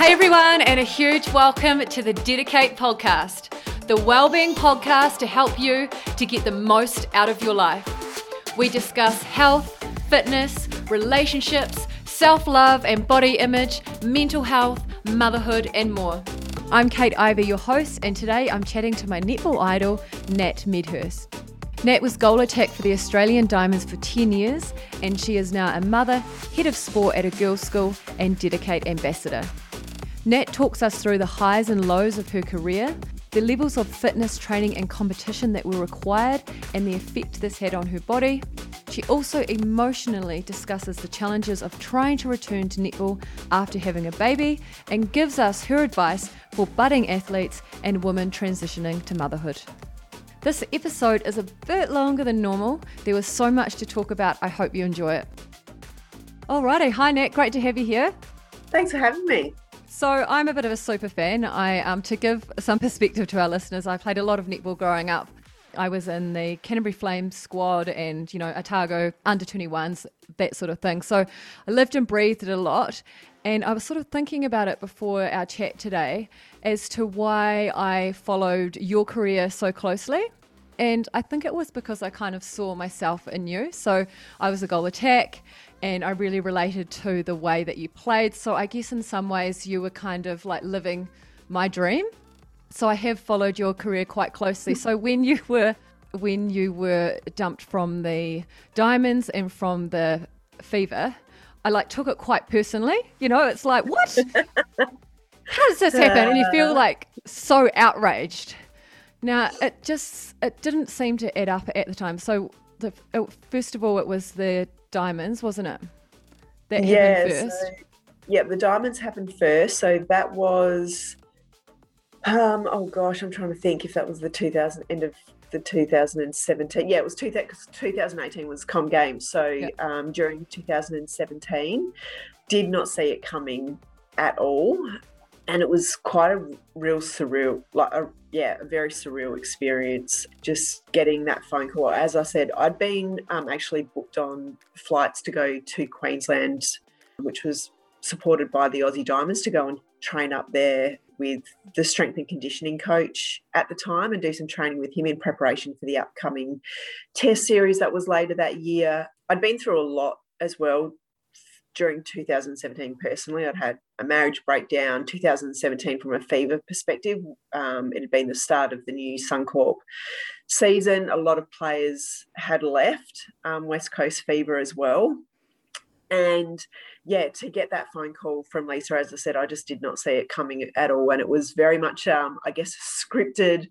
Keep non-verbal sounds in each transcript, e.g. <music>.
Hey everyone, and a huge welcome to the DediKate podcast, the well-being podcast to help you to get the most out of your life. We discuss health, fitness, relationships, self-love and body image, mental health, motherhood, and more. I'm Kate Ivey, your host, and today I'm chatting to my netball idol, Nat Medhurst. Nat was goal attack for the Australian Diamonds for 10 years, and she is now a mother, head of sport at a girls' school, and DediKate ambassador. Nat talks us through the highs and lows of her career, the levels of fitness, training, and competition that were required, and the effect this had on her body. She also emotionally discusses the challenges of trying to return to netball after having a baby and gives us her advice for budding athletes and women transitioning to motherhood. This episode is a bit longer than normal. There was so much to talk about. I hope you enjoy it. Alrighty, hi Nat, great to have you here. Thanks for having me. So I'm a bit of a super fan. I um, to give some perspective to our listeners, I played a lot of netball growing up. I was in the Canterbury Flames squad and, you know, Otago under 21s, that sort of thing. So I lived and breathed it a lot. And I was sort of thinking about it before our chat today as to why I followed your career so closely. And I think it was because I kind of saw myself in you. So I was a goal attack and I really related to the way that you played. So I guess in some ways you were kind of like living my dream. So I have followed your career quite closely. So <laughs> when you were when you were dumped from the diamonds and from the fever, I like took it quite personally. You know, it's like, what? How does this happen? And you feel <laughs> like so outraged. Now, it just it didn't seem to add up at the time. So, the, first of all, it was the diamonds, wasn't it? That yeah, first. So, yeah, the diamonds happened first. So that was, um, oh gosh, I'm trying to think if that was the 2000 end of the 2017. Yeah, it was 2018 was Com Games. So um, during 2017, did not see it coming at all. And it was quite a real surreal, like a, yeah, a very surreal experience. Just getting that phone call. As I said, I'd been um, actually booked on flights to go to Queensland, which was supported by the Aussie Diamonds to go and train up there with the strength and conditioning coach at the time and do some training with him in preparation for the upcoming test series that was later that year. I'd been through a lot as well during 2017 personally. I'd had a marriage breakdown, 2017 from a fever perspective. Um, it had been the start of the new Suncorp season. A lot of players had left, um, West Coast fever as well. And yeah, to get that phone call from Lisa, as I said, I just did not see it coming at all. And it was very much, um, I guess, scripted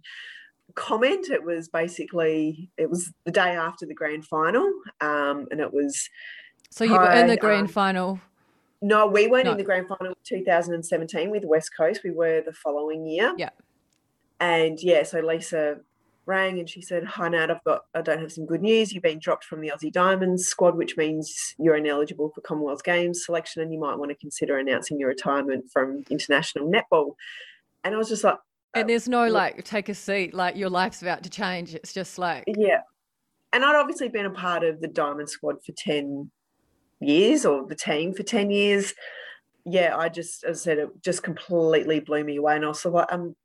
comment. It was basically, it was the day after the grand final. Um, and it was. So you were in the grand um, final? No, we weren't no. in the grand final 2017 with West Coast. We were the following year. Yeah. And yeah, so Lisa rang and she said, Hi Nat, I've got I don't have some good news. You've been dropped from the Aussie Diamonds squad, which means you're ineligible for Commonwealth Games selection and you might want to consider announcing your retirement from international netball. And I was just like And there's no like take a seat, like your life's about to change. It's just like Yeah. And I'd obviously been a part of the Diamond squad for 10 years or the team for 10 years. Yeah, I just, as I said, it just completely blew me away. And I was like, um,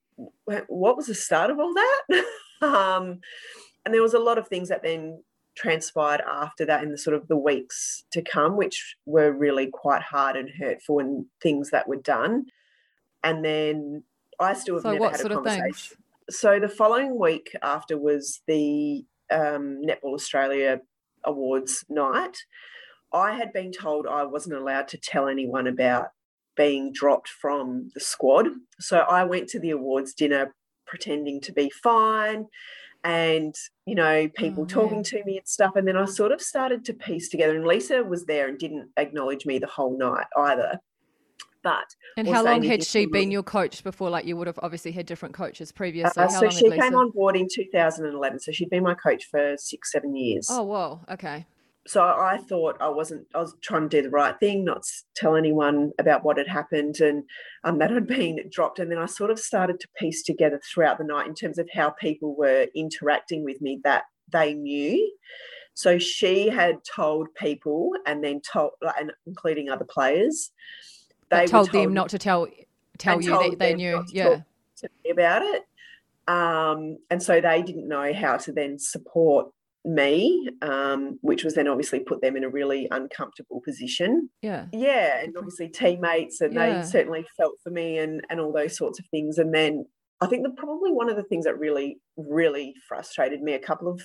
what was the start of all that? <laughs> Um, and there was a lot of things that then transpired after that in the sort of the weeks to come, which were really quite hard and hurtful and things that were done. And then I still have so never had a conversation. So the following week after was the um, Netball Australia Awards night. I had been told I wasn't allowed to tell anyone about being dropped from the squad. So I went to the awards dinner pretending to be fine and you know people oh, talking to me and stuff. And then i sort of started to piece together and lisa was there and didn't acknowledge me the whole night either. But and how long had she been your coach before like you would have obviously had different coaches previously? Uh, so she came on board in 2011 so she'd been my coach for six seven years. Oh wow. okay so I thought I wasn't, I was trying to do the right thing, not tell anyone about what had happened and um, that had been dropped. And then I sort of started to piece together throughout the night in terms of how people were interacting with me that they knew. So she had told people and then told, and including other players, they told, told them not to tell tell you that they knew. Yeah. About it. Um, and so they didn't know how to then support me, um, which was then obviously put them in a really uncomfortable position. Yeah. Yeah. And obviously teammates, and yeah. they certainly felt for me and, and all those sorts of things. And then I think that probably one of the things that really, really frustrated me a couple of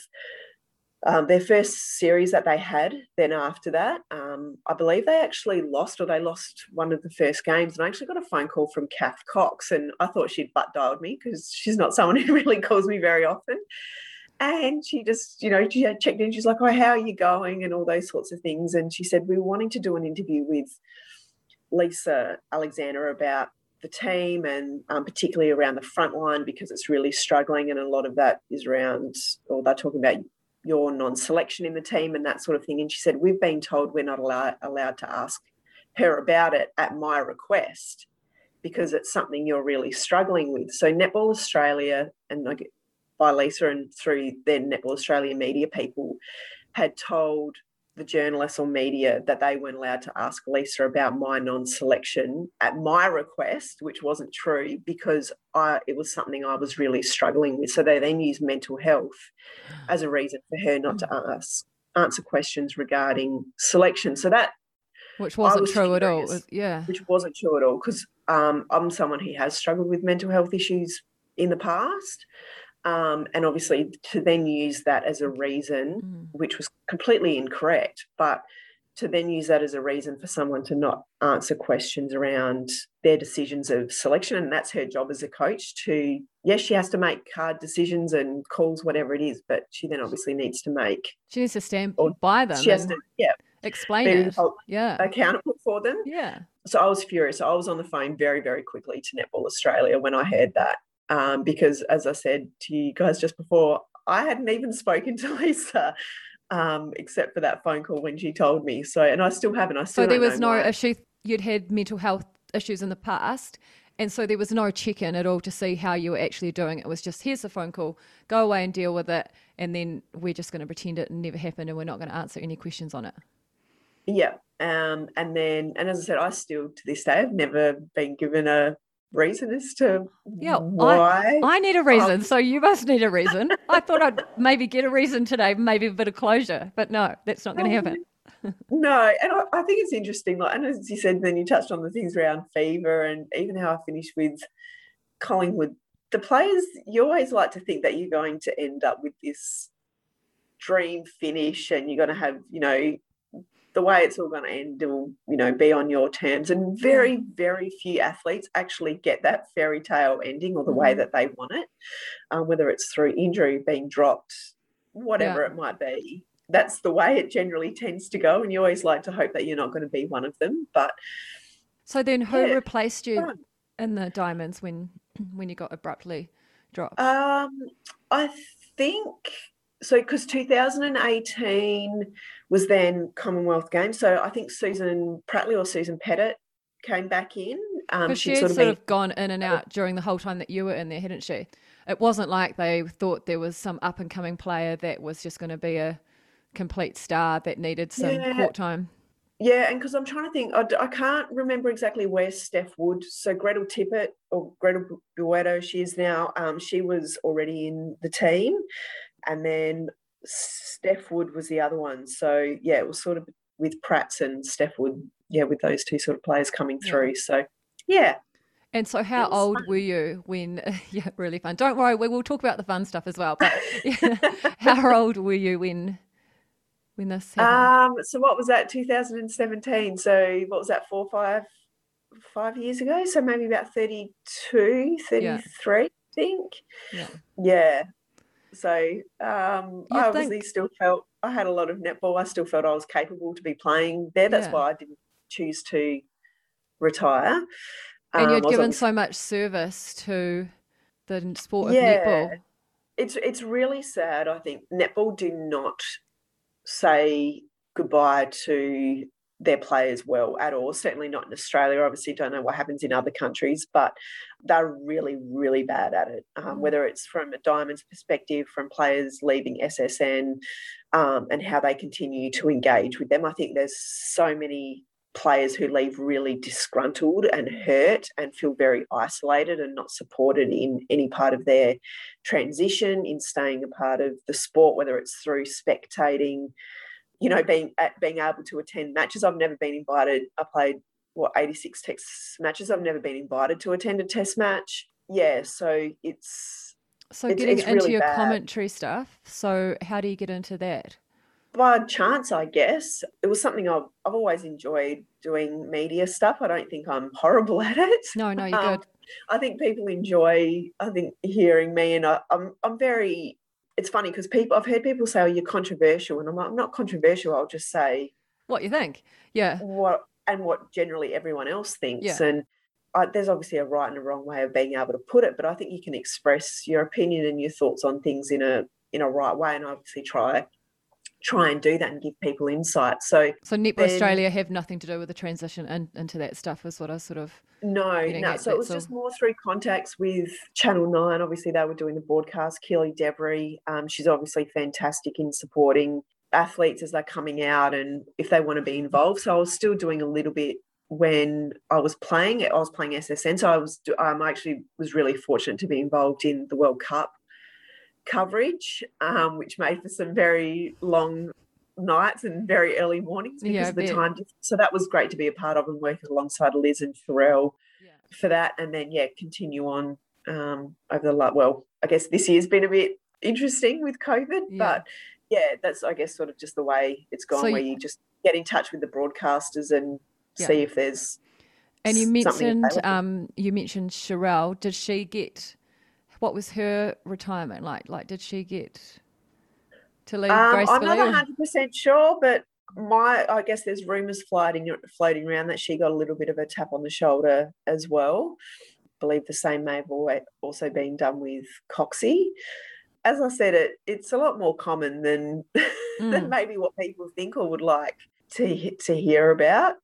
um, their first series that they had, then after that, um, I believe they actually lost or they lost one of the first games. And I actually got a phone call from Cath Cox, and I thought she'd butt dialed me because she's not someone <laughs> who really calls me very often. And she just, you know, she had checked in. She's like, "Oh, how are you going?" and all those sorts of things. And she said we were wanting to do an interview with Lisa Alexander about the team and um, particularly around the front line because it's really struggling, and a lot of that is around, or they're talking about your non-selection in the team and that sort of thing. And she said, we've been told we're not allowed, allowed to ask her about it at my request because it's something you're really struggling with. So Netball Australia and by Lisa and through then Netball Australia media people had told the journalists or media that they weren't allowed to ask Lisa about my non-selection at my request, which wasn't true because I, it was something I was really struggling with. So they then used mental health as a reason for her not to mm. ask answer questions regarding selection. So that which wasn't was true curious, at all. Yeah, which wasn't true at all because um, I'm someone who has struggled with mental health issues in the past. Um, and obviously to then use that as a reason, mm. which was completely incorrect, but to then use that as a reason for someone to not answer questions around their decisions of selection. And that's her job as a coach to, yes, she has to make hard decisions and calls, whatever it is, but she then obviously needs to make. She needs to stand or, by them. She has to, yeah. Explain it. Yeah. Accountable for them. Yeah. So I was furious. I was on the phone very, very quickly to Netball Australia when I heard that um, because, as I said to you guys just before, I hadn't even spoken to <laughs> Lisa. Um, except for that phone call when she told me. So, and I still haven't. I still so there was no issue. You'd had mental health issues in the past, and so there was no check in at all to see how you were actually doing. It was just here's the phone call, go away and deal with it, and then we're just going to pretend it never happened, and we're not going to answer any questions on it. Yeah, um, and then and as I said, I still to this day have never been given a reason as to yeah, why. I, I need a reason, um, so you must need a <laughs> reason. I thought I'd maybe get a reason today, maybe a bit of closure, but no, that's not going to happen. <laughs> no, and I, I, think it's interesting. Like, and as you said, then you touched on the things around fever, and even how I finished with Collingwood. The players, you always like to think that you're going to end up with this dream finish, and you're going to have, you know, the way it's all going to end will, you know, be on your terms. And very, very few athletes actually get that fairy tale ending or the way mm-hmm. that they want it, um, whether it's through injury, being dropped, whatever yeah. it might be. That's the way it generally tends to go. And you always like to hope that you're not going to be one of them. But so then who yeah, replaced you in the diamonds when <clears throat> when you got abruptly dropped? Um, I think so because 2018 was then Commonwealth Games. So I think Susan Pratley or Susan Pettitt came back in. Um, she had sort, of, sort of gone in and out during the whole time that you were in there, hadn't she? It wasn't like they thought there was some up and coming player that was just going to be a complete star that needed some yeah. court time. Yeah, and because I'm trying to think, I, I, can't remember exactly where Steph Wood. So Gretel Tippett or Gretel Bueta, she is now. Um, she was already in the team, and then Steph Wood was the other one. So yeah, it was sort of with Prats and Steph Wood, yeah, with those two sort of players coming through. So yeah. And so, how old fun. were you when? <laughs> Yeah, really fun. Don't worry, we will talk about the fun stuff as well. But <laughs> yeah, how <laughs> old were you when when this happened? Um, so what was that? 2017. So what was that? Four, five, five years ago. So maybe about 32, 33, yeah. I think. Yeah. Yeah. So um, I obviously think... still felt I had a lot of netball. I still felt I was capable to be playing there. That's yeah. why I didn't choose to retire. And you'd um, given so much service to the sport yeah, of netball. It's it's really sad. I think netball do not say goodbye to their players well at all. Certainly not in Australia. Obviously, don't know what happens in other countries, but they're really, really bad at it. Um, mm. Whether it's from a Diamonds perspective, from players leaving SSN, um, and how they continue to engage with them. I think there's so many players who leave really disgruntled and hurt and feel very isolated and not supported in any part of their transition, in staying a part of the sport, whether it's through spectating, you know, being at, being able to attend matches. I've never been invited. I played what 86 test matches. I've never been invited to attend a test match. Yeah, so it's so it's, getting it's into really your bad. commentary stuff. So how do you get into that? by chance, I guess. It was something I've, I've always enjoyed doing media stuff. I don't think I'm horrible <laughs> at it. No, no, you're Um, good. I think people enjoy, I think, hearing me, and I, I'm, I'm very. It's funny because people, I've heard people say, "Oh, you're controversial," and I'm like, I'm not controversial. I'll just say What you think? Yeah. what and what generally everyone else thinks. Yeah. And I, there's obviously a right and a wrong way of being able to put it, but I think you can express your opinion and your thoughts on things in a in a right way, and I obviously try try and do that and give people insight. So So Netball Australia have nothing to do with the transition in, into that stuff is what I sort of No, no. So it was sort just more through contacts with Channel Nine. Obviously, they were doing the broadcast. Keely Debris, um, she's obviously fantastic in supporting athletes as they're coming out and if they want to be involved. So I was still doing a little bit when I was playing. I was playing SSN, so I was. Um, I actually was really fortunate to be involved in the World Cup coverage, um, which made for some very long nights and very early mornings because Yeah, of the bet. time. So that was great to be a part of and working alongside Liz and Sharelle Yeah. for that, and then yeah, continue on um, over the la- well. I guess this year's been a bit interesting with COVID, Yeah. but yeah, that's I guess sort of just the way it's gone, So where you- you just get in touch with the broadcasters and see if there's And you mentioned um you mentioned Sharelle. Did she get what was her retirement like? Like did she get to leave Um, I'm not 100 percent sure, but my I guess there's rumours floating floating around that she got a little bit of a tap on the shoulder as well. I believe the same may have also been done with Coxie. As I said, it it's a lot more common than <laughs> than Mm. maybe what people think or would like to to hear about.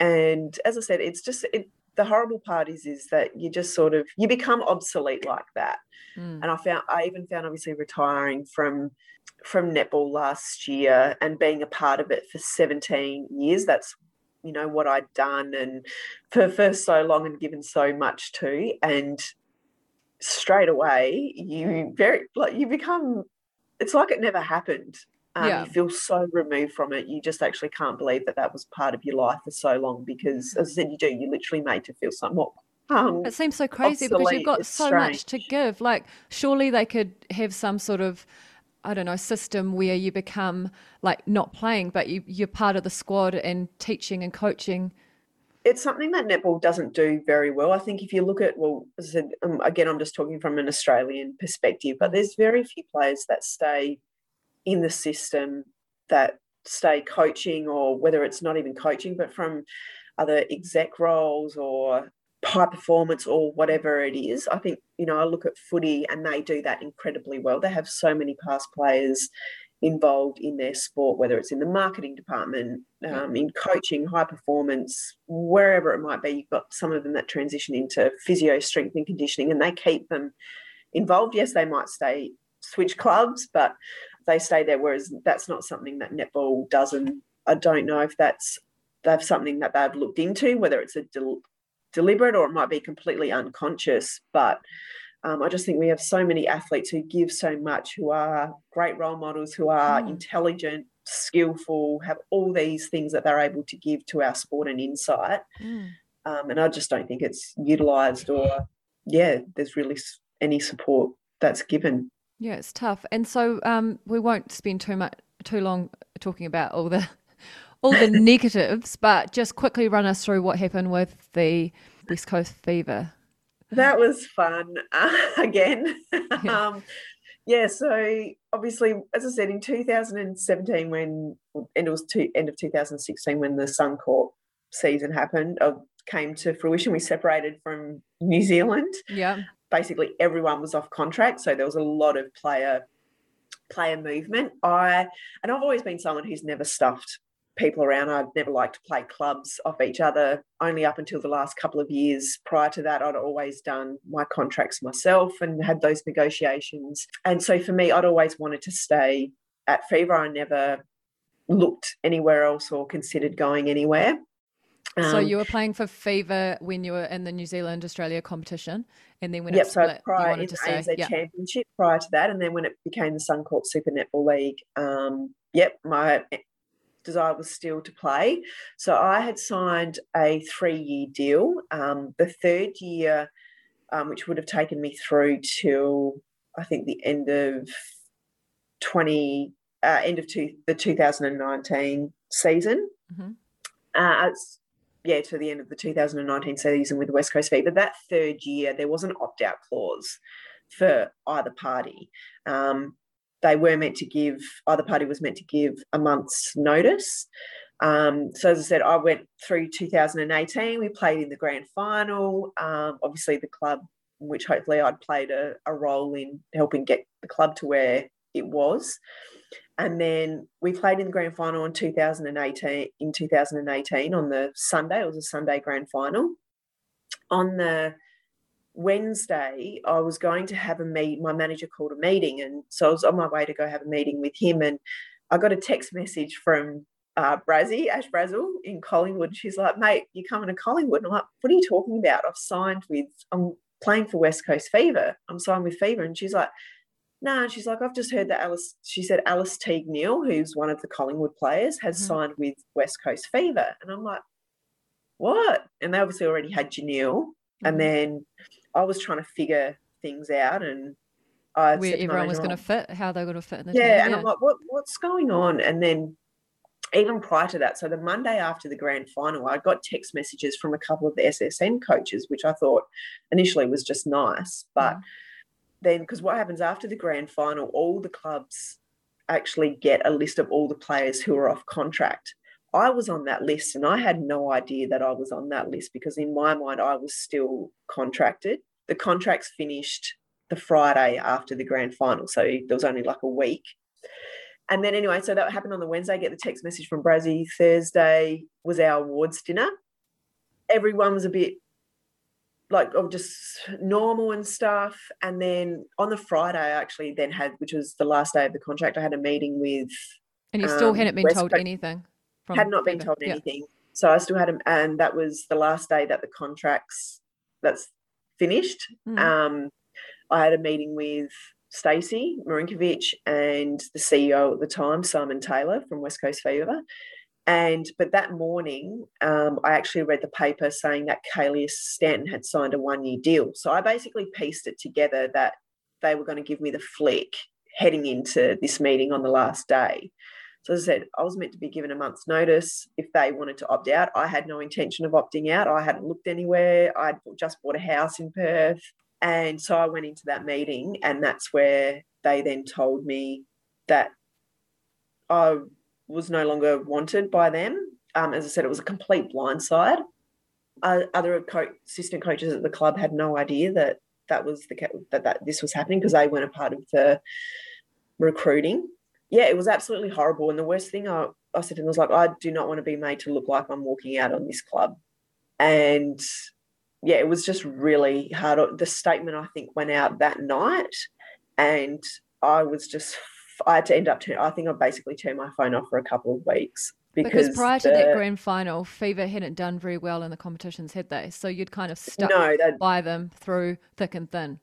And as I said, it's just it, the horrible part is is that you just sort of you become obsolete like that Mm. and I found I even found obviously retiring from from netball last year and being a part of it for 17 years. That's you know what I'd done and for for so long and given so much to and straight away you very like you become it's like it never happened. Um, Yeah. You feel so removed from it. You just actually can't believe that that was part of your life for so long because, as I said, you do. You're literally made to feel somewhat um, It seems so crazy because you've got It's so much to give. Like, surely they could have some sort of, I don't know, system where you become like not playing, but you, you're part of the squad and teaching and coaching. it's something that netball doesn't do very well. I think if you look at, well, as I said, um, again, I'm just talking from an Australian perspective, but there's very few players that stay in the system that stay coaching, or whether it's not even coaching, but from other exec roles or high performance or whatever it is. I think, you know, I look at footy and they do that incredibly well. They have so many past players involved in their sport, whether it's in the marketing department, um, in coaching, high performance, wherever it might be. You've got some of them that transition into physio, strength and conditioning, and they keep them involved. Yes, they might stay switch clubs, but they stay there. Whereas that's not something that netball does, and I don't know if that's that's something that they've looked into, whether it's a del- deliberate or it might be completely unconscious. But um, I just think we have so many athletes who give so much, who are great role models, who are Mm. intelligent, skillful, have all these things that they're able to give to our sport and insight. Mm. Um, and I just don't think it's utilised or, yeah, there's really any support that's given. Yeah, it's tough. And so um, we won't spend too much too long talking about all the all the <laughs> negatives, but just quickly run us through what happened with the West Coast Fever. That was fun uh, <laughs> again. Yeah. um, yeah, so obviously, as I said, in 2017, when and it was two, end of 2016 when the Suncorp season happened, uh, came to fruition. We separated from New Zealand. Yeah. Basically, everyone was off contract, so there was a lot of player player movement. I and I've always been someone who's never stuffed people around. I've never liked to play clubs off each other. Only up until the last couple of years. Prior to that, I'd always done my contracts myself and had those negotiations. And so for me, I'd always wanted to stay at Fever. I never looked anywhere else or considered going anywhere. Um, so you were playing for Fever when you were in the New Zealand Australia competition, and then when yep, it split, so prior you wanted to stay. ANZ yep. Championship prior to that, and then when it became the Suncorp Super Netball League, um, yep, my desire was still to play. So I had signed a three-year deal. Um, the third year, um, which would have taken me through till I think the end of twenty, uh, end of two, the 2019 season. Mm-hmm. Uh, yeah, to the end of the 2019 season with the West Coast Fever. That third year, there was an opt out clause for either party. Um, they were meant to give, either party was meant to give a month's notice. Um, so, as I said, I went through 2018. We played in the grand final. Um, obviously, the club, which hopefully I'd played a, a role in helping get the club to where it was. And then we played in the grand final in 2018. In 2018, on the Sunday, it was a Sunday grand final. On the Wednesday, I was going to have a meet. My manager called a meeting, and so I was on my way to go have a meeting with him. And I got a text message from uh, Brazzy, Ash Brazill in Collingwood. She's like, "Mate, you're coming to Collingwood?" And I'm like, "What are you talking about? I've signed with. I'm playing for West Coast Fever. I'm signed with Fever." And she's like, no, nah, she's like, I've just heard that Alice, she said Alice Teague Neeld, who's one of the Collingwood players, has mm-hmm. signed with West Coast Fever. And I'm like, what? And they obviously already had Jhaniele. Mm-hmm. And then I was trying to figure things out and I where everyone was going to fit, how they were going to fit in the yeah, team. And. I'm like, what, what's going on? And then even prior to that, so the Monday after the grand final, I got text messages from a couple of the SSN coaches, which I thought initially was just nice. But mm then because what happens after the grand final, all the clubs actually get a list of all the players who are off contract. I was on that list and I had no idea that I was on that list because in my mind I was still contracted. The contracts finished the Friday after the grand final, so there was only like a week. And then anyway, so that happened on the Wednesday. I get the text message from Brazzy. Thursday was our awards dinner. Everyone was a bit like just normal and stuff. And then on the Friday, I actually then had, which was the last day of the contract, I had a meeting with. And you still um, hadn't been West told Coast, anything. had not been told anything. So I still had him, and that was the last day that the contracts that's finished. Mm. Um, I had a meeting with Stacey Marinkovic and the CEO at the time, Simon Taylor from West Coast Fever. And but that morning, um, I actually read the paper saying that Kaylia Stanton had signed a one-year deal. So I basically pieced it together that they were going to give me the flick heading into this meeting on the last day. So as I said, I was meant to be given a month's notice if they wanted to opt out. I had no intention of opting out. I hadn't looked anywhere. I'd just bought a house in Perth. And so I went into that meeting, and that's where they then told me that I was no longer wanted by them. Um, as I said, it was a complete blindside. Uh, other co- assistant coaches at the club had no idea that that was the that, that this was happening because they weren't a part of the recruiting. Yeah, it was absolutely horrible. And the worst thing I, I said to them was like, I do not want to be made to look like I'm walking out on this club. And yeah, it was just really hard. The statement I think went out that night, and I was just I had to end up. Turn, I think I basically turned my phone off for a couple of weeks because, because prior to that grand final, Fever hadn't done very well in the competitions, had they? So you'd kind of stuck no, by them through thick and thin.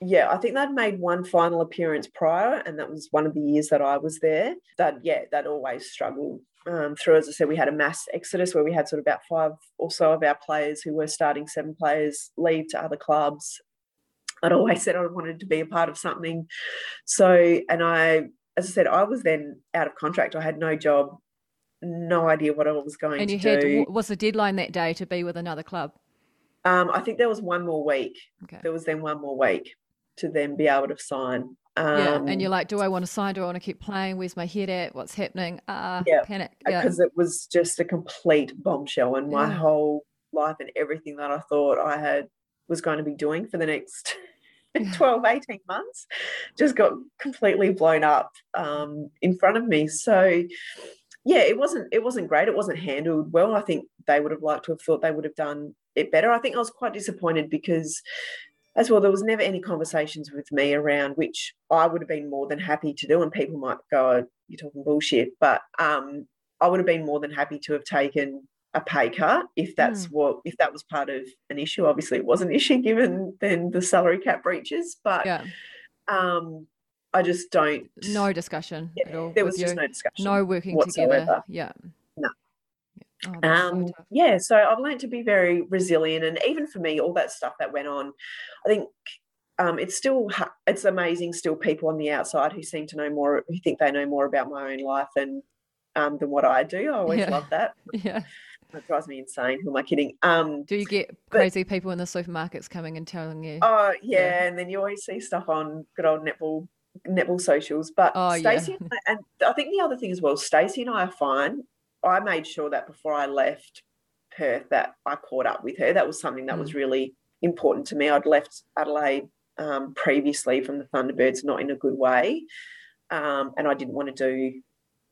Yeah, I think they'd made one final appearance prior, and that was one of the years that I was there. That yeah, that always struggled um, through. As I said, we had a mass exodus where we had sort of about five or so of our players who were starting seven players leave to other clubs, <laughs> I'd always said I wanted to be a part of something. So, and I, as I said, I was then out of contract. I had no job, no idea what I was going and you to had, do. Was the deadline that day to be with another club? Um, I think there was one more week. Okay. There was then one more week to then be able to sign. Um, yeah, and you're like, do I want to sign? Do I want to keep playing? Where's my head at? What's happening? Ah, uh, yeah, panic. Because yeah. it was just a complete bombshell, and my yeah. whole life and everything that I thought I had was going to be doing for the next <laughs> 12 18 months just got completely blown up um, in front of me. So yeah it wasn't it wasn't great. It wasn't handled well. I think they would have liked to have thought they would have done it better. I think i was quite disappointed because as well there was never any conversations with me around which i would have been more than happy to do and people might go oh, you're talking bullshit. But um, i would have been more than happy to have taken a pay cut if that's mm. what if that was part of an issue. Obviously, it was an issue given then the salary cap breaches, but yeah. um, I just don't. No discussion yeah, at all. There was just no discussion. No working whatsoever. together. Yeah. No. Yeah. Oh, um, so yeah, so I've learned to be very resilient, and even for me, all that stuff that went on, I think um, it's still it's amazing. Still, people on the outside who seem to know more, who think they know more about my own life than um, than what I do. I always yeah. love that. <laughs> Yeah. That drives me insane. Who am I kidding? Um, Do you get crazy but, people in the supermarkets coming and telling you? Oh yeah, yeah, and then you always see stuff on good old netball netball socials. But oh, Stacey yeah. and, and I think the other thing as well, Stacey and I are fine. I made sure that before I left Perth that I caught up with her. That was something that mm. was really important to me. I'd left Adelaide um, previously from the Thunderbirds not in a good way, um, and I didn't want to do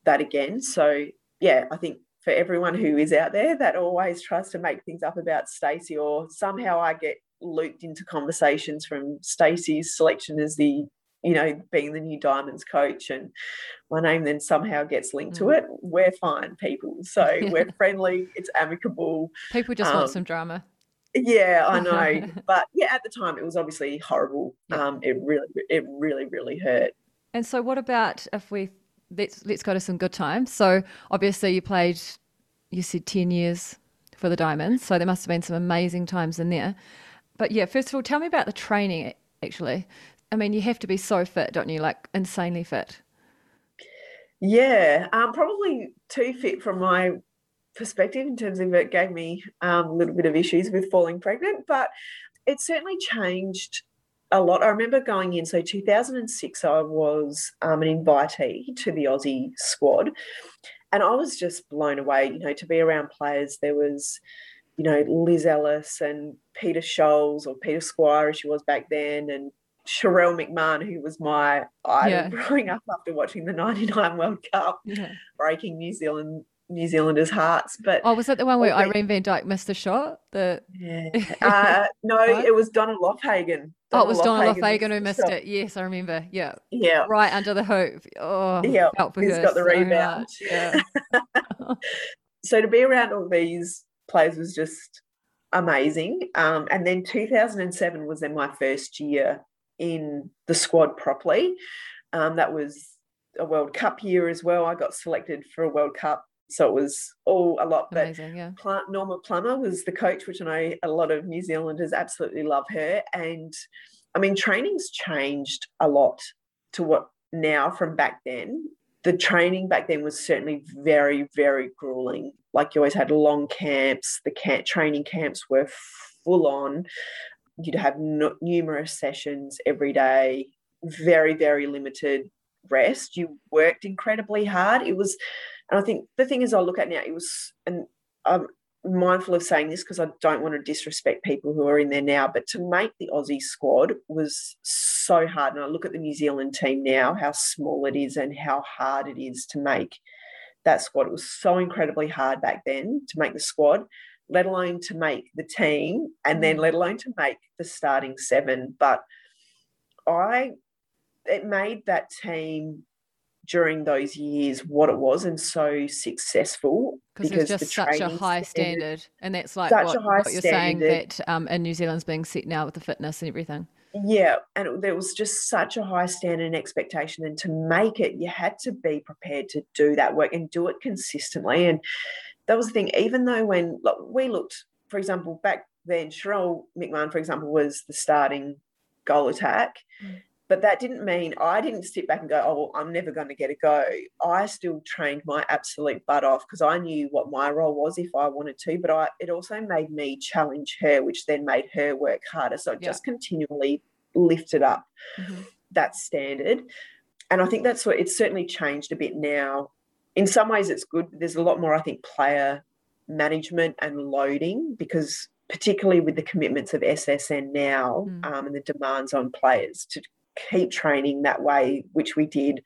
that again. So yeah, I think for everyone who is out there that always tries to make things up about Stacey, or somehow I get looped into conversations from Stacey's selection as the, you know, being the new Diamonds coach, and my name then somehow gets linked mm. to it. We're fine people, so <laughs> we're friendly. It's amicable. People just um, want some drama. Yeah, I know, <laughs> but yeah, at the time it was obviously horrible. Yeah. Um, it really, it really, really hurt. And so, what about if we let's let's go to some good times. So obviously you played, you said ten years for the Diamonds, so there must have been some amazing times in there. But yeah, first of all, tell me about the training. Actually, I mean, you have to be so fit, don't you? Like insanely fit. Yeah, um, probably too fit from my perspective in terms of it gave me um, a little bit of issues with falling pregnant, but it certainly changed a lot. I remember going in, so 2006, I was um, an invitee to the Aussie squad, and I was just blown away, you know, to be around players. There was, you know, Liz Ellis and Peta Scholz or Peta Squire, as she was back then, and Sharelle McMahon, who was my idol yeah. growing up after watching the 99 World Cup, yeah. breaking New Zealand New Zealanders' hearts. But oh, was that the one where Irene Van Dyk missed a shot? The yeah, <laughs> uh, no, it was Donna Loffhagen. oh, it was Donna Loffhagen who missed it. Yes, I remember. Yeah, yeah, right under the hoop. Oh, yeah, he's got the rebound. So, yeah. <laughs> <laughs> so to be around all these players was just amazing. Um, and then 2007 was then my first year in the squad properly. Um, that was a World Cup year as well. I got selected for a World Cup so it was all a lot. But Amazing, yeah. Norma Plummer was the coach, which I know a lot of New Zealanders absolutely love her. And I mean, training's changed a lot to what now from back then. The training back then was certainly very, very grueling. Like you always had long camps. The camp, training camps were full on. You'd have no, numerous sessions every day. Very, very limited rest. You worked incredibly hard. It was and I think the thing is, I look at now, it was, and I'm mindful of saying this because I don't want to disrespect people who are in there now, but to make the Aussie squad was so hard. And I look at the New Zealand team now, how small it is and how hard it is to make that squad. It was so incredibly hard back then to make the squad, let alone to make the team, and then mm. let alone to make the starting seven. But I, it made that team during those years what it was and so successful because it's just such a high standard, standard, and that's like what, what, you're saying that um, in New Zealand's being set now with the fitness and everything. Yeah, and it, there was just such a high standard and expectation, and to make it, you had to be prepared to do that work and do it consistently. And that was the thing. Even though when look, we looked, for example, back then, Sharelle McMahon, for example, was the starting goal attack. Mm. But that didn't mean I didn't sit back and go, oh, well, I'm never going to get a go. I still trained my absolute butt off because I knew what my role was if I wanted to. But I, it also made me challenge her, which then made her work harder. So it yeah. just continually lifted up mm-hmm. that standard. And I think that's what it's certainly changed a bit now. In some ways, it's good. There's a lot more, I think, player management and loading because particularly with the commitments of SSN now mm. um, and the demands on players to keep training that way, which we did,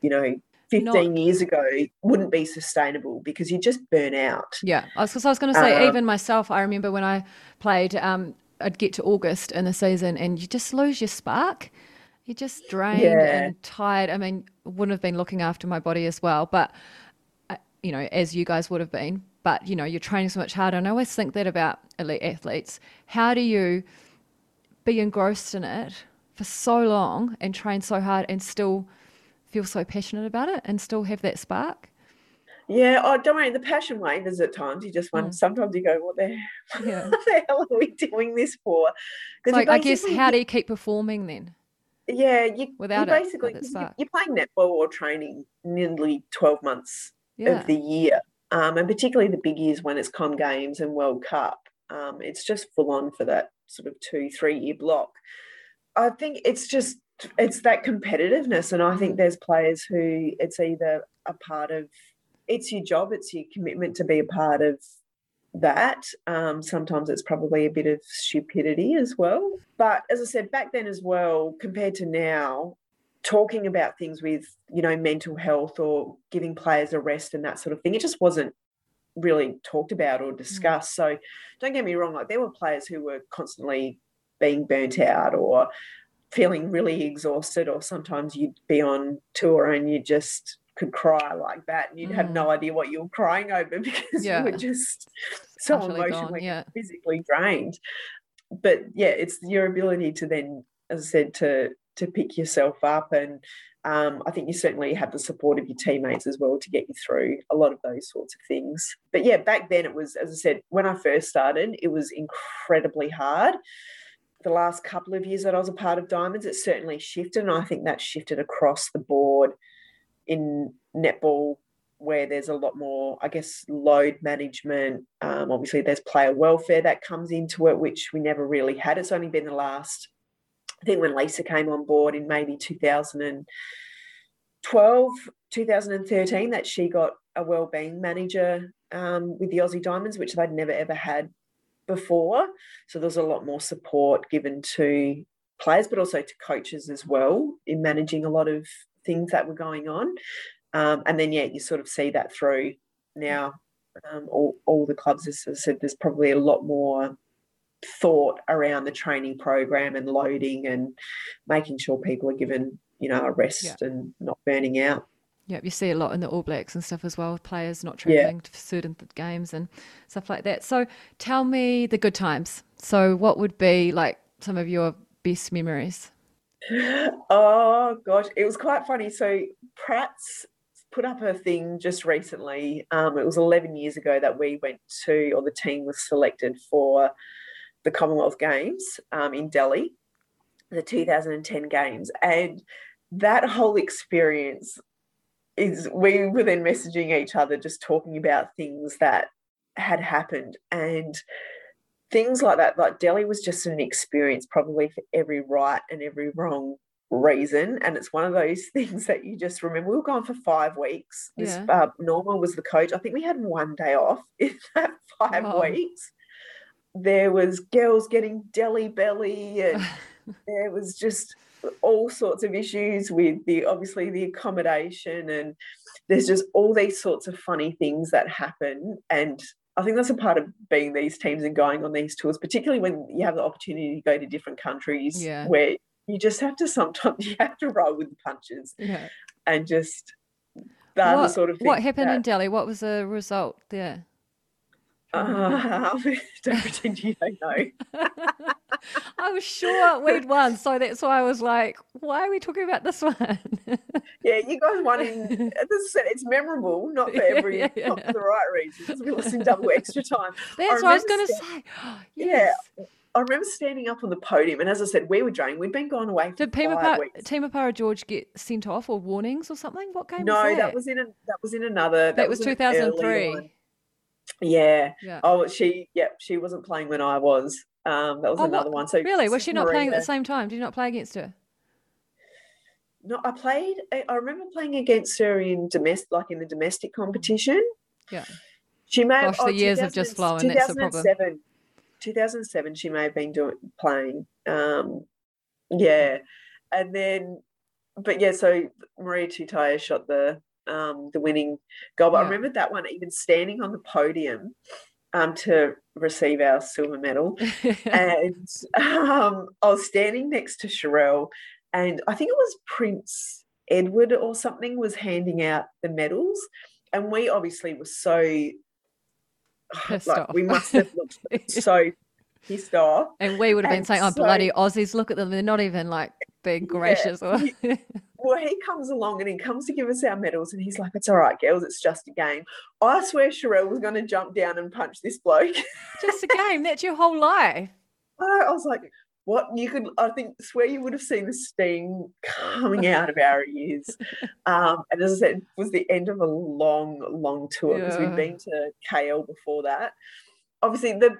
you know, 15 Not, years ago wouldn't be sustainable because you just burn out. Yeah. I was, I was going to say, uh, even myself, I remember when I played, um, I'd get to August in the season and you just lose your spark. You're just drained yeah. and tired. I mean, wouldn't have been looking after my body as well, but, uh, you know, as you guys would have been. but you know you're training so much harder. And I always think that about elite athletes. How do you be engrossed in it for so long and train so hard and still feel so passionate about it and still have that spark? Yeah, oh, don't worry. The passion wavers at times. You just wonder. Mm. Sometimes you go, "What the, <laughs> yeah. what the hell are we doing this for?" Like, I guess, how do you keep performing then? Yeah, you without you basically it, you're playing netball or training nearly twelve months yeah. of the year, um, and particularly the big years when it's Com Games and World Cup. Um, it's just full on for that sort of two, three year block. I think it's just it's that competitiveness, and I think mm. there's players who it's either a part of it's your job, it's your commitment to be a part of that. Um, sometimes it's probably a bit of stupidity as well. But as I said, back then as well, compared to now, talking about things with, you know, mental health or giving players a rest and that sort of thing, it just wasn't really talked about or mm. discussed. Mm. So don't get me wrong, like there were players who were constantly being burnt out or feeling really exhausted, or sometimes you'd be on tour and you just could cry like that and you'd mm. have no idea what you were crying over <laughs> because yeah. you were just so Utterly emotionally gone, yeah. physically drained but yeah it's your ability to then as i said to to pick yourself up and um, I think you certainly have the support of your teammates as well to get you through a lot of those sorts of things. But yeah, back then it was, as I said, when I first started, it was incredibly hard. The last couple of years that I was a part of Diamonds, it certainly shifted. And I think that shifted across the board in netball where there's a lot more, I guess, load management. Um, obviously, there's player welfare that comes into it, which we never really had. It's only been the last, I think, when Lisa came on board in maybe 2012, 2013, that she got a well-being manager um, with the Aussie Diamonds, which they'd never ever had before. So there's a lot more support given to players, but also to coaches as well in managing a lot of things that were going on. Um, and then, yeah, you sort of see that through now. Um, all, all the clubs, as I said, there's probably a lot more thought around the training program and loading and making sure people are given, you know, a rest yeah. and not burning out. Yeah, you see a lot in the All Blacks and stuff as well, players not travelling yeah. to certain games and stuff like that. So tell me the good times. So, what would be like some of your best memories? <laughs> Oh gosh, it was quite funny. So Pratt's put up a thing just recently. Um, it was 11 years ago that we went to, or the team was selected for the Commonwealth Games um, in Delhi, the 2010 Games, and that whole experience is we were then messaging each other, just talking about things that had happened and things like that. Like Delhi was just an experience, probably for every right and every wrong reason. And it's one of those <laughs> things that you just remember. We were gone for five weeks. This yeah. uh, Norma was the coach. I think we had one day off <laughs> in that five oh. weeks. There was girls getting Delhi belly, and <laughs> there was just all sorts of issues with the obviously the accommodation and there's just all these sorts of funny things that happen and I think that's a part of being these teams and going on these tours, particularly when you have the opportunity to go to different countries yeah. where you just have to sometimes <laughs> you have to roll with the punches yeah. and just that what, sort of thing. What happened that, in Delhi? What was the result there? Uh, <laughs> don't pretend you don't know. <laughs> I was sure we'd won, so that's why I was like, "Why are we talking about this one?" yeah, you guys won in. <laughs> It's memorable, not for every, yeah, yeah, not for the right reasons. We lost in double extra time. That's I what I was going to say. <gasps> yes. Yeah. I remember standing up on the podium, and as I said, we were draining. We'd been gone away. Did Tima Para George get sent off or warnings or something? What game? No, was that? that? was in a, that was in another. That, that was, was two thousand three. Yeah. yeah. Oh, she. Yeah, she wasn't playing when I was. Um, that was oh, another what? one. So really, was she not playing at the same time? Did you not play against her? No, I played. I remember playing against her in domestic, like in the domestic competition. Yeah. She may. Gosh, have, oh, the years have just flown. That's the problem. 2007, she may have been doing playing. Um, yeah, and then, but yeah, so Maria Tutaia shot the um, the winning goal. But yeah. I remember that one even standing on the podium um, to receive our silver medal, <laughs> and um, I was standing next to Sharelle, and I think it was Prince Edward or something was handing out the medals, and we obviously were so <sighs> pissed like, off. we must have looked <laughs> so pissed off. And we would have been And saying, "Oh, so- bloody Aussies! Look at them; they're not even like being gracious." Or <laughs> Well, he comes along and he comes to give us our medals, and he's like, "It's all right, girls. It's just a game." I swear, Sharelle was going to jump down and punch this bloke. <laughs> just a game. That's your whole life. I was like, "What?" You could, I think, swear you would have seen the steam coming out of our ears. <laughs> Um, and as I said, it was the end of a long, long tour because Yeah. we'd been to KL before that. Obviously, the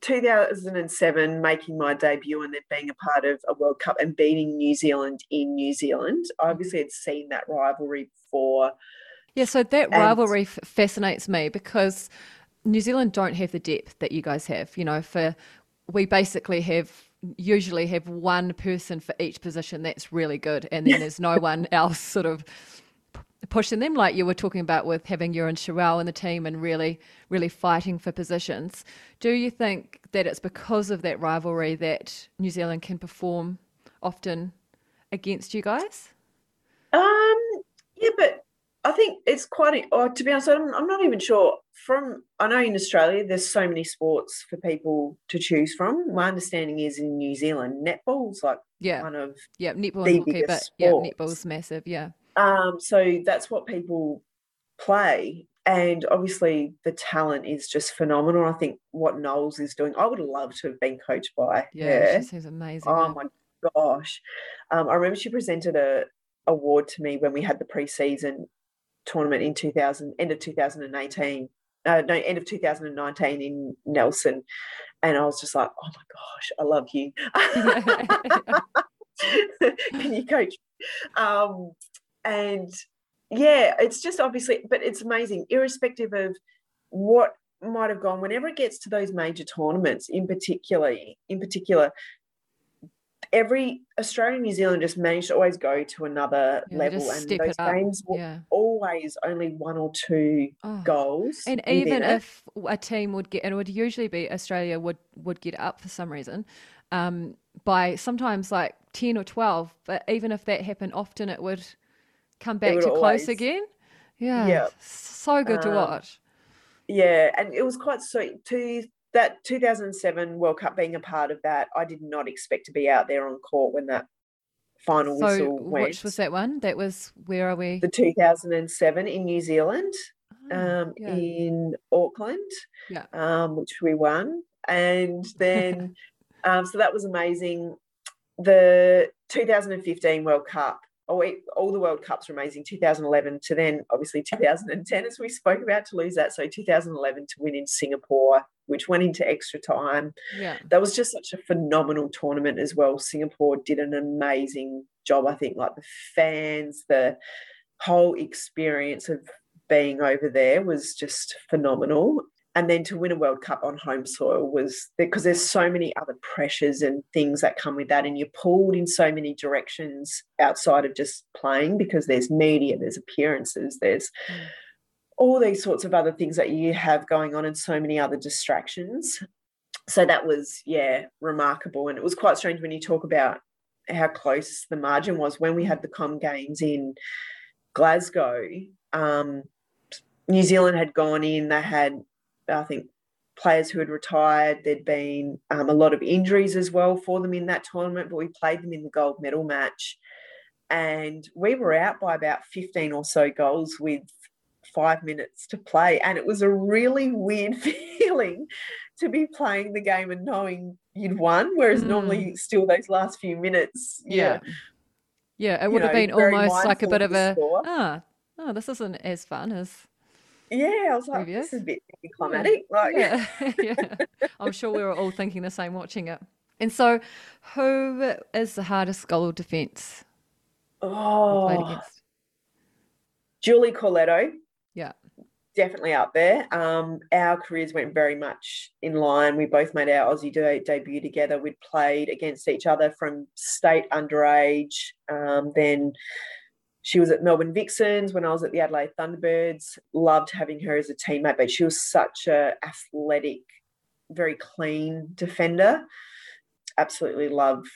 2007 making my debut and then being a part of a World Cup and beating New Zealand in New Zealand. I obviously had seen that rivalry before. Yeah, so that rivalry f- fascinates me because New Zealand don't have the depth that you guys have. You know, for we basically have usually have one person for each position that's really good, and then there's no one else sort of pushing them like you were talking about with having you and Sharelle in the team and really, really fighting for positions. Do you think that it's because of that rivalry that New Zealand can perform often against you guys? Um, yeah, but I think it's quite. a- Or to be honest, I'm, I'm not even sure. From I know in Australia, there's so many sports for people to choose from. My understanding is in New Zealand, netball's like Yeah, one of. yeah, netball the and hockey, but biggest yeah, netball's massive. Yeah. Um, so that's what people play, and obviously the talent is just phenomenal. I think what Knowles is doing, I would love to have been coached by Yeah, her. she seems amazing. Oh my gosh. Um, I remember she presented a award to me when we had the preseason tournament in 2000, end of 2018. Uh, no, end of 2019 in Nelson. And I was just like, oh my gosh, I love you. <laughs> <laughs> Can you coach? Um, and yeah, it's just obviously, but it's amazing, irrespective of what might have gone, whenever it gets to those major tournaments, in particular, in particular, every Australia New Zealand just managed to always go to another Yeah, level, and those games were Yeah. always only one or two Oh. goals. And even it. if a team would get, and it would usually be Australia would would get up for some reason, um, by sometimes like ten or twelve. But even if that happened often, it would come back to close always- again. Yeah, Yeah. so good to Um, watch. Yeah, and it was quite sweet. To that 2007 World Cup being a part of that, I did not expect to be out there on court when that final So whistle went. which was that one? That was where are we? the 2007 in New Zealand, Oh, um, yeah. in Auckland, Yeah. um, which we won, and <laughs> then um, so that was amazing. The 2015 World Cup. Oh, all the World Cups were amazing. 2011 to then obviously 2010, as we spoke about, to lose that. So 2011 to win in Singapore, which went into extra time. yeah. That was just such a phenomenal tournament as well. Singapore did an amazing job, I think. Like the fans, the whole experience of being over there was just phenomenal. And then to win a World Cup on home soil was because there's so many other pressures and things that come with that, and you're pulled in so many directions outside of just playing because there's media, there's appearances, there's all these sorts of other things that you have going on, and so many other distractions. So that was yeah remarkable. And it was quite strange when you talk about how close the margin was when we had the com games in glasgow. Um, new zealand had gone in they had i think players who had retired there'd been um, a lot of injuries as well for them in that tournament but we played them in the gold medal match and we were out by about 15 or so goals with five minutes to play and it was a really weird <laughs> feeling to be playing the game and knowing you'd won, whereas Mm. normally still those last few minutes, Yeah. Yeah, it would have know, been almost like a bit of a ah, oh, this isn't as fun as yeah, I was like, Previous. this is a bit climatic. Like, yeah, <laughs> <laughs> yeah. I'm sure we were all thinking the same watching it. And so, who is the hardest goal defence oh. Julie Corletto, Yeah, definitely up there. Um, our careers went very much in line. We both made our Aussie de- debut together. We'd played against each other from state underage. Um, then she was at Melbourne Vixens when I was at the Adelaide Thunderbirds. Loved having her as a teammate, but she was such a athletic, very clean defender. Absolutely loved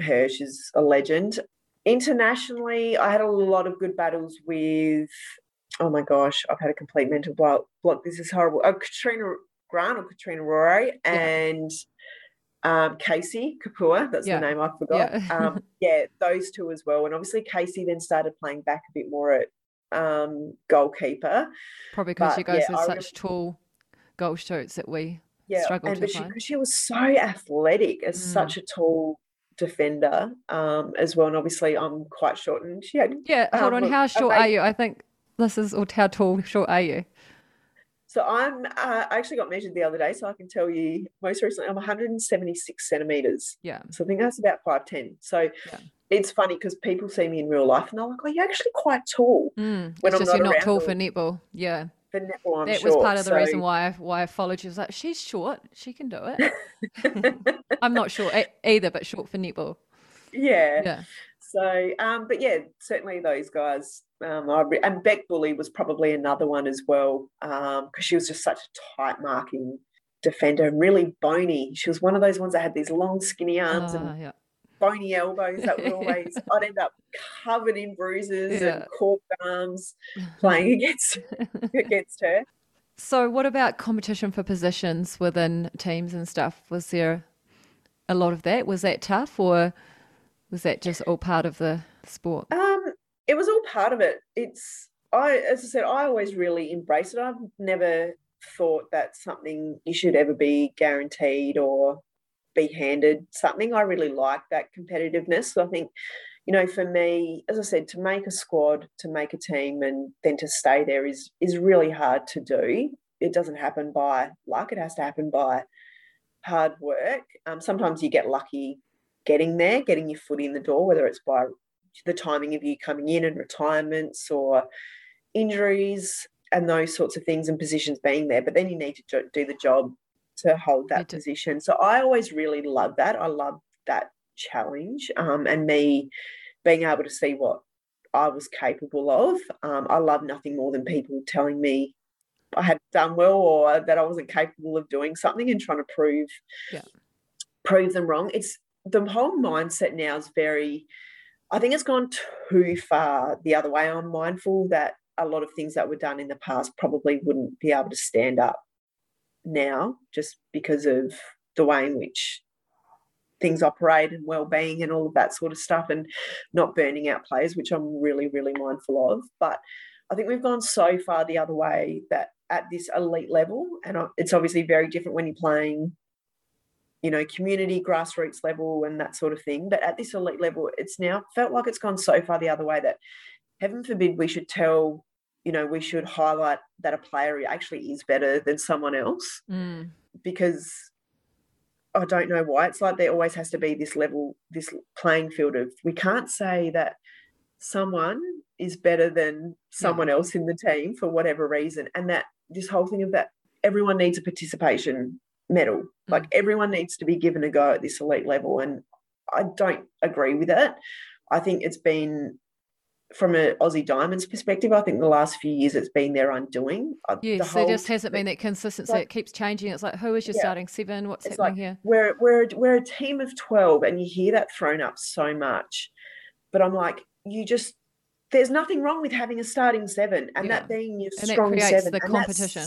her. She's a legend. Internationally, I had a lot of good battles with oh my gosh, I've had a complete mental block. block. This is horrible. Oh, Katrina Grant or Katrina Rore and yeah. Um, Casey Kopua. That's yeah. the name I forgot. Yeah. <laughs> um, yeah, those two as well. And obviously Casey then started playing back a bit more at um, goalkeeper. Probably because she goes yeah, with such tall goal shoots that we yeah, struggle and, to find. She, she was so athletic as mm. such a tall defender um, as well. And obviously, I'm quite short. And she had yeah. Hold um, on, how short are you? I think this is or how tall short are you? So I'm. Uh, I actually got measured the other day, so I can tell you. Most recently, I'm 176 centimeters. Yeah. So I think that's about five ten. So. Yeah. It's funny because people see me in real life and they're like, "Oh, you're actually quite tall." Mm, when I'm not you're not tall for netball. Yeah for netball. I'm that short, was part of the so... reason why I, why I followed you. I was like, she's short, she can do it. <laughs> <laughs> I'm not short either, but short for netball. Yeah. Yeah. So, um, but yeah, certainly those guys. Um, I, and Bec Bulley was probably another one as well because um, she was just such a tight marking defender and really bony. She was one of those ones that had these long, skinny arms uh, and yeah. bony elbows that <laughs> were always. I'd end up covered in bruises yeah. and corked arms <laughs> playing against <laughs> against her. So, what about competition for positions within teams and stuff? Was there a lot of that? Was that tough, or was that just all part of the sport? Um, it was all part of it. It's I, as I said, I always really embrace it. I've never thought that something you should ever be guaranteed or be handed something. I really like that competitiveness. So I think, you know, for me, as I said, to make a squad, to make a team, and then to stay there is is really hard to do. It doesn't happen by luck. It has to happen by hard work. Um, sometimes you get lucky getting there, getting your foot in the door, whether it's by the timing of you coming in and retirements or injuries and those sorts of things and positions being there. But then you need to do the job to hold that position. So I always really love that. I love that challenge um, and me being able to see what I was capable of. Um, I love nothing more than people telling me I had done well or that I wasn't capable of doing something and trying to prove yeah. prove them wrong. It's the whole mindset now is very I think it's gone too far the other way. I'm mindful that a lot of things that were done in the past probably wouldn't be able to stand up now just because of the way in which things operate and well-being and all of that sort of stuff and not burning out players which i'm really really mindful of but i think we've gone so far the other way that at this elite level and it's obviously very different when you're playing you know, community, grassroots level, and that sort of thing. But at this elite level, it's now felt like it's gone so far the other way that heaven forbid we should tell, you know, we should highlight that a player actually is better than someone else mm. because I don't know why. It's like there always has to be this level, this playing field of we can't say that someone is better than someone else in the team for whatever reason. And that this whole thing of that everyone needs a participation medal. Mm. Like everyone needs to be given a go at this elite level. And I don't agree with it. I think it's been from an Aussie Diamonds perspective, I think the last few years it's been their undoing. Uh, yes, the whole, there just hasn't been that consistency. Like, it keeps changing. It's like, who is your yeah, starting seven? What's happening like, here? We're, we're, we're a team of 12, and you hear that thrown up so much. But I'm like, you just, there's nothing wrong with having a starting seven and yeah. that being your and strong seven. the competition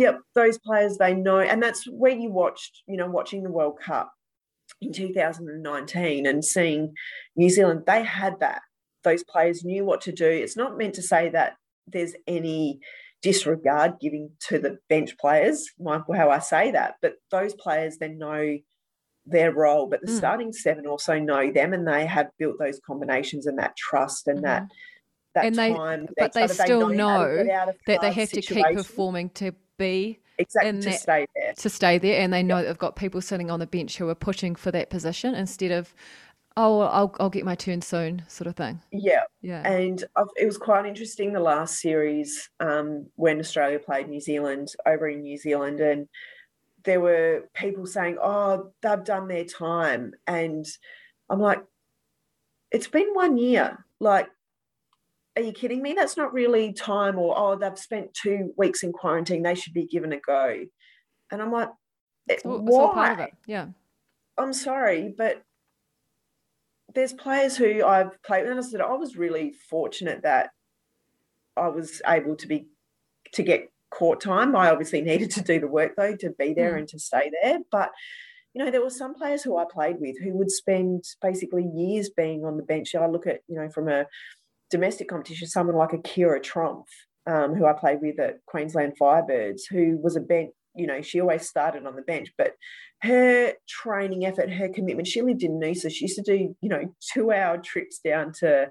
yep, those players they know, and that's where you watched, you know, watching the World Cup in 2019 and seeing New Zealand, they had that. Those players knew what to do. It's not meant to say that there's any disregard giving to the bench players, mindful how I say that, but those players then know their role, but the mm. starting seven also know them and they have built those combinations and that trust and mm. that that and they, time. But they still know, know that they have situations. to keep performing to be exactly to that, stay there. To stay there, and they know they've got people sitting on the bench who are pushing for that position instead of, oh, I'll I'll get my turn soon, sort of thing. Yeah, yeah. And I've, it was quite interesting the last series um, when Australia played New Zealand over in New Zealand, and there were people saying, "Oh, they've done their time," and I'm like, "It's been one year. Like are you kidding me? That's not really time, or oh, they've spent two weeks in quarantine, they should be given a go. And I'm like, eh, all, why? It. Yeah. I'm sorry, but there's players who I've played with, and I said I was really fortunate that I was able to be to get court time. I obviously <laughs> needed to do the work though to be there mm. and to stay there. But you know, there were some players who I played with who would spend basically years being on the bench. I look at, you know, from a domestic competition, someone like a Ciara Trump, um, who I played with at Queensland Firebirds, who was a bench, you know, she always started on the bench, but her training effort, her commitment, she lived in Noosa. She used to do, you know, two hour trips down to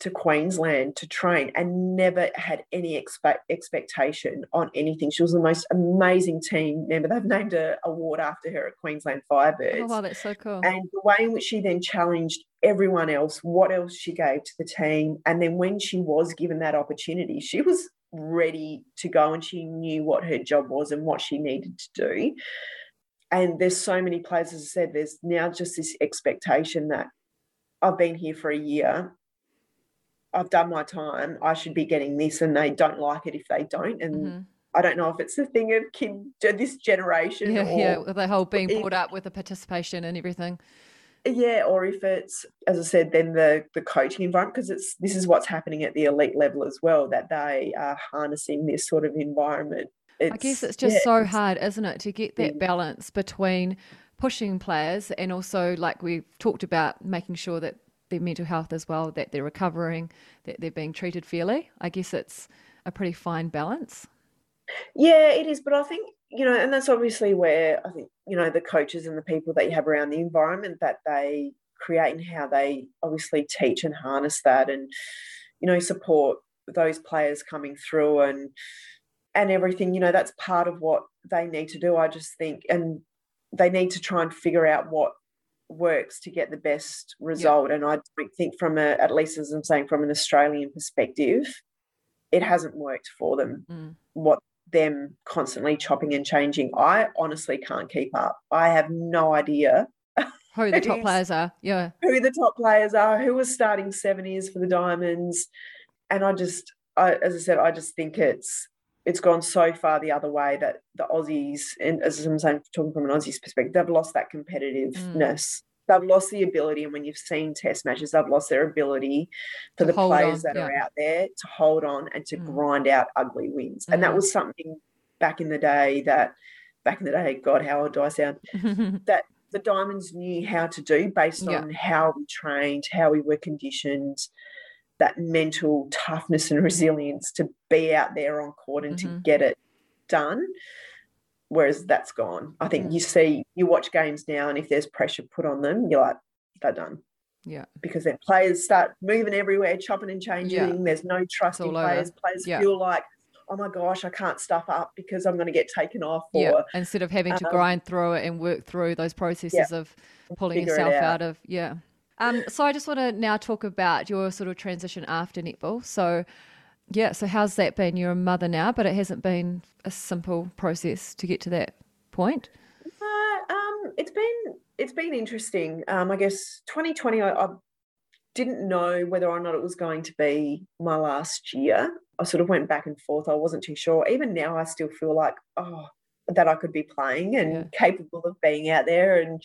to Queensland to train and never had any expect, expectation on anything. She was the most amazing team member. They've named a award after her at Queensland Firebirds. Oh, wow, that's so cool. And the way in which she then challenged everyone else, what else she gave to the team. And then when she was given that opportunity, she was ready to go and she knew what her job was and what she needed to do. And there's so many players, as I said, there's now just this expectation that I've been here for a year I've done my time. I should be getting this, and they don't like it if they don't. And mm-hmm. I don't know if it's the thing of kid this generation. Yeah, yeah, the whole being brought up with the participation and everything. Yeah, or if it's, as I said, then the the coaching environment, because it's this is what's happening at the elite level as well, that they are harnessing this sort of environment. It's, I guess it's just yeah, so it's, hard, isn't it, to get that balance between pushing players and also, like we've talked about, making sure that their mental health as well, that they're recovering, that they're being treated fairly. I guess it's a pretty fine balance. Yeah, it is. But I think, you know, and that's obviously where I think, you know, the coaches and the people that you have around the environment that they create and how they obviously teach and harness that and, you know, support those players coming through and and everything, you know, that's part of what they need to do. I just think and they need to try and figure out what works to get the best result. And I don't think, from a, at least as I'm saying, from an Australian perspective, it hasn't worked for them. Mm. What them constantly chopping and changing, I honestly can't keep up. I have no idea who the top <laughs> players are. Yeah, who the top players are, who was starting seven years for the Diamonds, and I just, I, as I said, I just think it's it's gone so far the other way that the Aussies, and as I'm saying, talking from an Aussies perspective, they've lost that competitiveness. Mm. They've lost the ability, and when you've seen test matches, they've lost their ability for the players on, that yeah. are out there to hold on and to mm. grind out ugly wins. Mm. And that mm. was something back in the day that, back in the day, God, how old do I sound? <laughs> that the Diamonds knew how to do based on how we trained, how we were conditioned that mental toughness and resilience to be out there on court and mm-hmm. to get it done. Whereas that's gone. I think mm. you see, you watch games now, and if there's pressure put on them, you're like, they're done. Yeah. Because then players start moving everywhere, chopping and changing. Yeah. There's no trust in players. Over. Players yeah. feel like, oh my gosh, I can't stuff up because I'm going to get taken off. Or, yeah. Instead of having to um, grind through it and work through those processes yeah. of pulling yourself out. out of, yeah. Um, so I just want to now talk about your sort of transition after netball. So, yeah, so how's that been? You're a mother now, but it hasn't been a simple process to get to that point. Uh, um, it's been it's been interesting. Um, I guess 2020, I, I didn't know whether or not it was going to be my last year. I sort of went back and forth. I wasn't too sure. Even now, I still feel like oh that I could be playing and yeah. capable of being out there and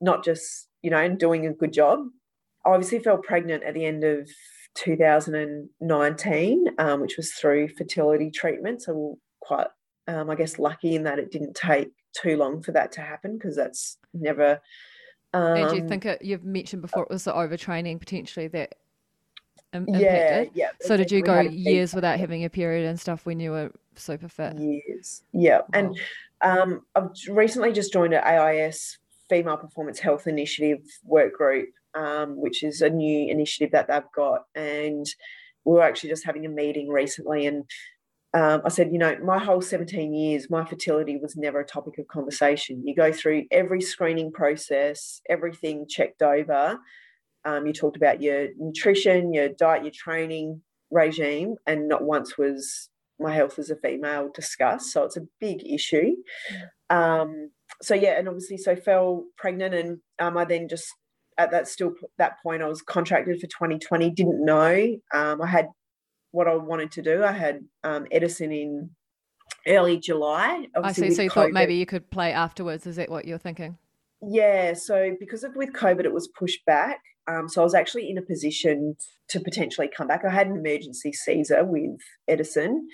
not just you know, doing a good job. I obviously fell pregnant at the end of 2019, um, which was through fertility treatment. So we're quite, um, I guess, lucky in that it didn't take too long for that to happen because that's never. Um, and do you um, think it, you've mentioned before it was the overtraining potentially that impacted? Yeah, yeah. So did you go years without having a period and stuff when you were super fit? Years, yeah. Oh. And um, I've recently just joined an AIS Female Performance Health Initiative work group, um, which is a new initiative that they've got. And we were actually just having a meeting recently, and um, I said, you know, my whole 17 years, my fertility was never a topic of conversation. You go through every screening process, everything checked over. Um, you talked about your nutrition, your diet, your training regime, and not once was my health as a female discussed. So it's a big issue. Um, so yeah, and obviously, so fell pregnant, and um, I then just at that still that point I was contracted for 2020. Didn't know um, I had what I wanted to do. I had um, Edison in early July. I see. So you COVID. thought maybe you could play afterwards. Is that what you're thinking? Yeah, so because of with COVID, it was pushed back. Um, so I was actually in a position to potentially come back. I had an emergency Caesar with Edison,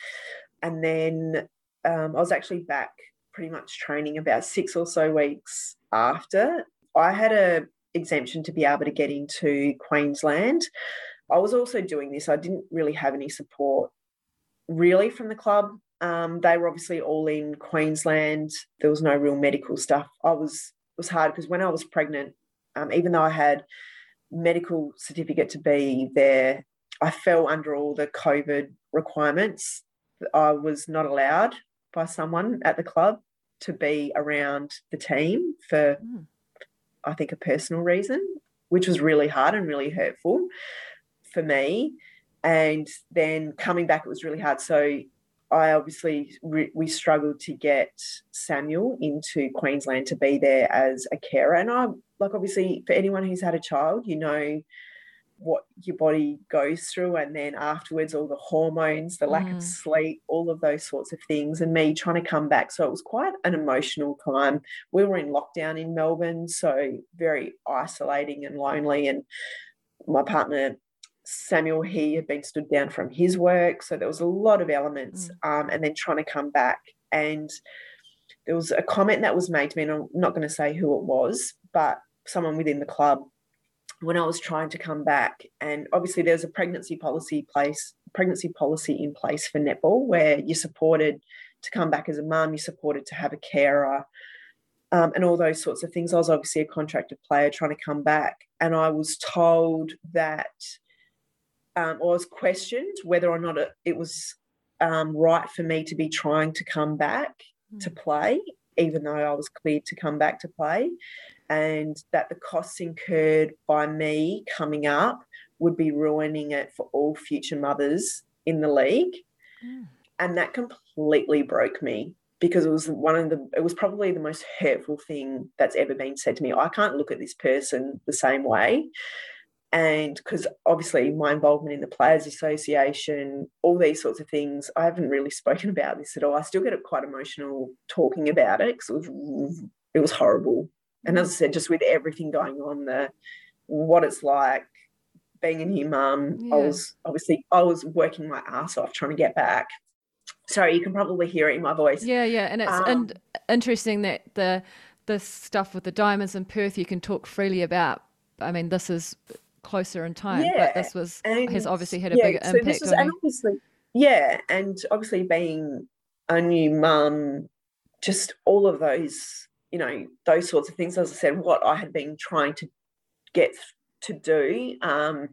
and then um, I was actually back pretty much training about six or so weeks after. I had a exemption to be able to get into Queensland. I was also doing this. I didn't really have any support really from the club. Um, they were obviously all in Queensland. There was no real medical stuff. I was it was hard because when I was pregnant, um, even though I had medical certificate to be there, I fell under all the COVID requirements. I was not allowed by someone at the club to be around the team for, mm. I think, a personal reason, which was really hard and really hurtful for me. And then coming back, it was really hard. So I obviously re- we struggled to get Samuel into Queensland to be there as a carer, and I like obviously for anyone who's had a child, you know what your body goes through, and then afterwards all the hormones, the lack mm. of sleep, all of those sorts of things, and me trying to come back. So it was quite an emotional time. We were in lockdown in Melbourne, so very isolating and lonely, and my partner Samuel, he had been stood down from his work. So there was a lot of elements. Mm. Um, and then trying to come back. And there was a comment that was made to me, and I'm not going to say who it was, but someone within the club when I was trying to come back. And obviously there's a pregnancy policy place, pregnancy policy in place for netball where you're supported to come back as a mum, you're supported to have a carer. Um, and all those sorts of things. I was obviously a contracted player trying to come back, and I was told that um, or was questioned whether or not it, it was um, right for me to be trying to come back mm. to play, even though I was cleared to come back to play, and that the costs incurred by me coming up would be ruining it for all future mothers in the league. Mm. And that completely broke me because it was one of the it was probably the most hurtful thing that's ever been said to me. I can't look at this person the same way and because obviously my involvement in the players association all these sorts of things i haven't really <laughs> spoken about this at all i still get quite emotional talking about it because it was it was horrible and as i said just with everything going on the what it's like being a new mum yeah. i was obviously i was working my ass off trying to get back sorry you can probably hear it in my voice yeah yeah and it's um, and interesting that the the stuff with the diamonds in perth you can talk freely about i mean this is closer in time, yeah. but this was and, has obviously had a yeah, bigger so impact. Was, and obviously, yeah, and obviously being a new mum, just all of those, you know, those sorts of things. As I said, what I had been trying to get to do um,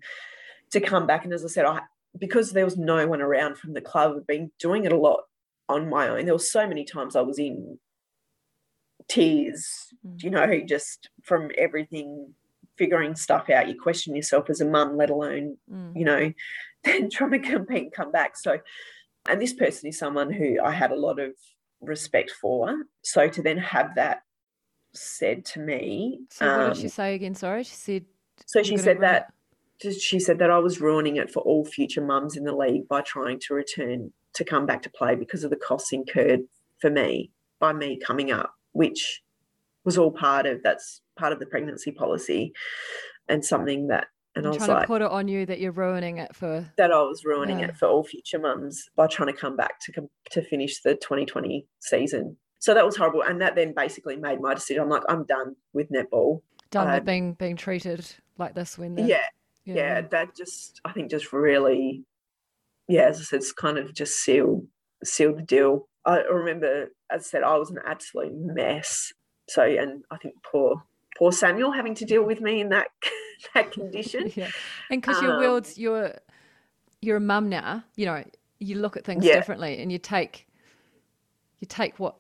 to come back, and as I said, I because there was no one around from the club, I've been doing it a lot on my own. There were so many times I was in tears, mm. you know, just from everything figuring stuff out. You question yourself as a mum, let alone, mm. you know, <laughs> then trying to compete and come back. So, and this person is someone who I had a lot of respect for. So to then have that said to me. So what um, did she um, say again? Sorry, she said. So she said that. She said that I was ruining it for all future mums in the league by trying to return to come back to play because of the costs incurred for me by me coming up, which was all part of that's part of the pregnancy policy and something that and I'm I was trying like, to put it on you that you're ruining it for that I was ruining yeah. it for all future mums by trying to come back to to finish the 2020 season. So that was horrible, and that then basically made my decision. I'm like, I'm done with netball. Done with being being treated like this when the, yeah, yeah, yeah, that just I think just really, yeah, as I said, it's kind of just sealed sealed the deal. I remember, as I said, I was an absolute mess. So, and I think poor poor Samuel having to deal with me in that <laughs> that condition. <laughs> Yeah, and because you're um, you're you're a mum now. You know, you look at things yeah. differently, and you take you take what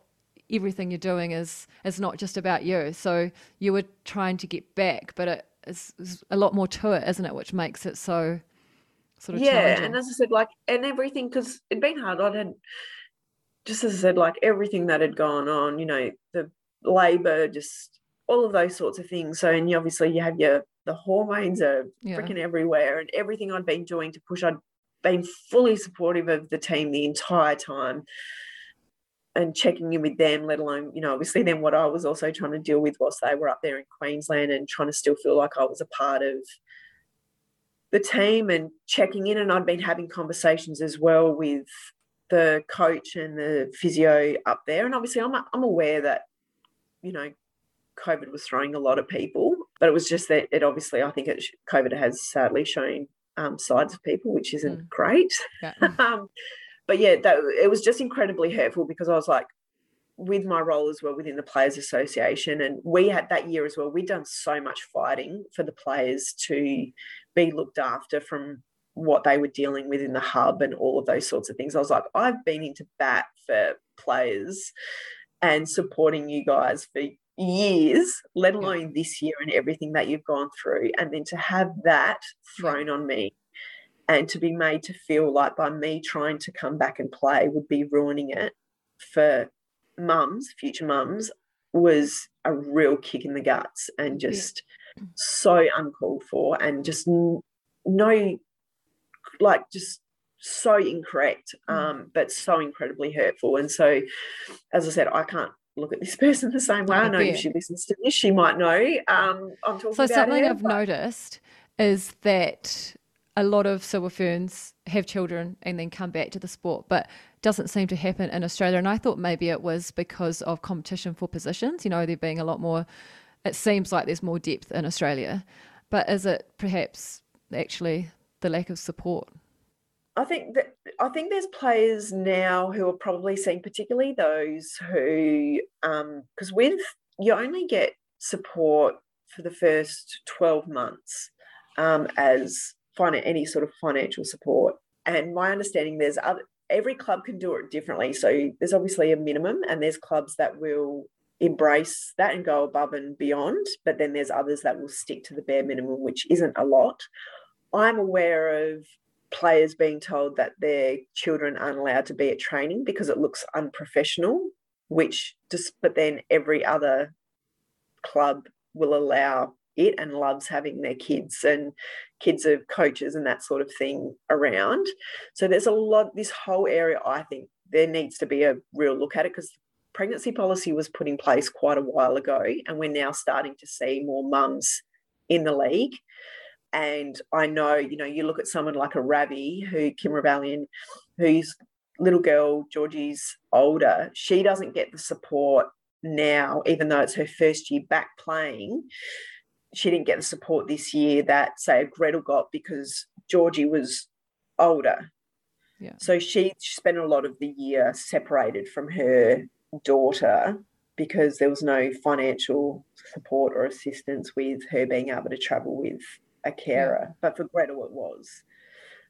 everything you're doing is is not just about you. So you were trying to get back, but it is, a lot more to it, isn't it? Which makes it so sort of yeah. And as I said, like and everything because it'd been hard. I had just as I said, like everything that had gone on. You know, the labor just all of those sorts of things. So, and you obviously you have your the hormones are yeah. freaking everywhere, and everything I'd been doing to push, I'd been fully supportive of the team the entire time. And checking in with them, let alone, you know, obviously then what I was also trying to deal with was they were up there in Queensland and trying to still feel like I was a part of the team and checking in. And I'd been having conversations as well with the coach and the physio up there. And obviously I'm, I'm aware that, you know, COVID was throwing a lot of people, but it was just that it obviously, I think it, COVID has sadly shown um, sides of people, which isn't mm. great. Yeah. <laughs> um, but yeah, that, it was just incredibly hurtful because I was like, with my role as well within the Players Association, and we had that year as well, we'd done so much fighting for the players to be looked after from what they were dealing with in the hub and all of those sorts of things. I was like, I've been into bat for players and supporting you guys for years, let alone this year and everything that you've gone through. And then to have that thrown on me and to be made to feel like by me trying to come back and play would be ruining it for mums, future mums, was a real kick in the guts and just yeah. so uncalled for and just no, like, just so incorrect, mm. um, but so incredibly hurtful. And so, as I said, I can't look at this <laughs> person the same way. I, I know if she listens to this, she might know. Um, I'm talking so something I've but... noticed is that a lot of silver ferns have children and then come back to the sport, but doesn't seem to happen in Australia. And I thought maybe it was because of competition for positions. You know, there being a lot more. It seems like there's more depth in Australia, but is it perhaps actually the lack of support? I think that I think there's players now who are probably seeing, particularly those who, because um, with you only get support for the first 12 months um, as any sort of financial support. And my understanding, there's other every club can do it differently. So there's obviously a minimum, and there's clubs that will embrace that and go above and beyond. But then there's others that will stick to the bare minimum, which isn't a lot. I'm aware of players being told that their children aren't allowed to be at training because it looks unprofessional, which just, but then every other club will allow it and loves having their kids and kids of coaches and that sort of thing around. So there's a lot, this whole area, I think there needs to be a real look at it because pregnancy policy was put in place quite a while ago and we're now starting to see more mums in the league. And I know, you know, you look at someone like a Ravi, who Kim Ravaillion, whose little girl, Georgie's older, she doesn't get the support now, even though it's her first year back playing. She didn't get the support this year that, say, Gretel got because Georgie was older. Yeah. So she spent a lot of the year separated from her daughter because there was no financial support or assistance with her being able to travel with a carer, yeah. but for Gretel it was.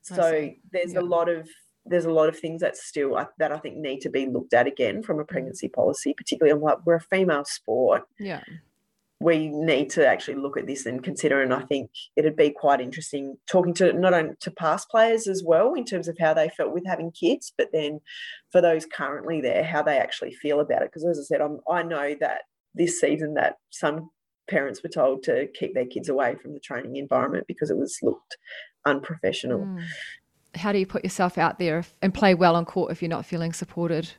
So there's yeah. a lot of there's a lot of things that still that I think need to be looked at again from a pregnancy policy, particularly on like we're a female sport. Yeah. We need to actually look at this and consider, and I think it'd be quite interesting talking to not only to past players as well in terms of how they felt with having kids, but then for those currently there, how they actually feel about it. Because as I said, I'm, I know that this season that some parents were told to keep their kids away from the training environment because it was looked unprofessional. Mm. How do you put yourself out there and play well on court if you're not feeling supported?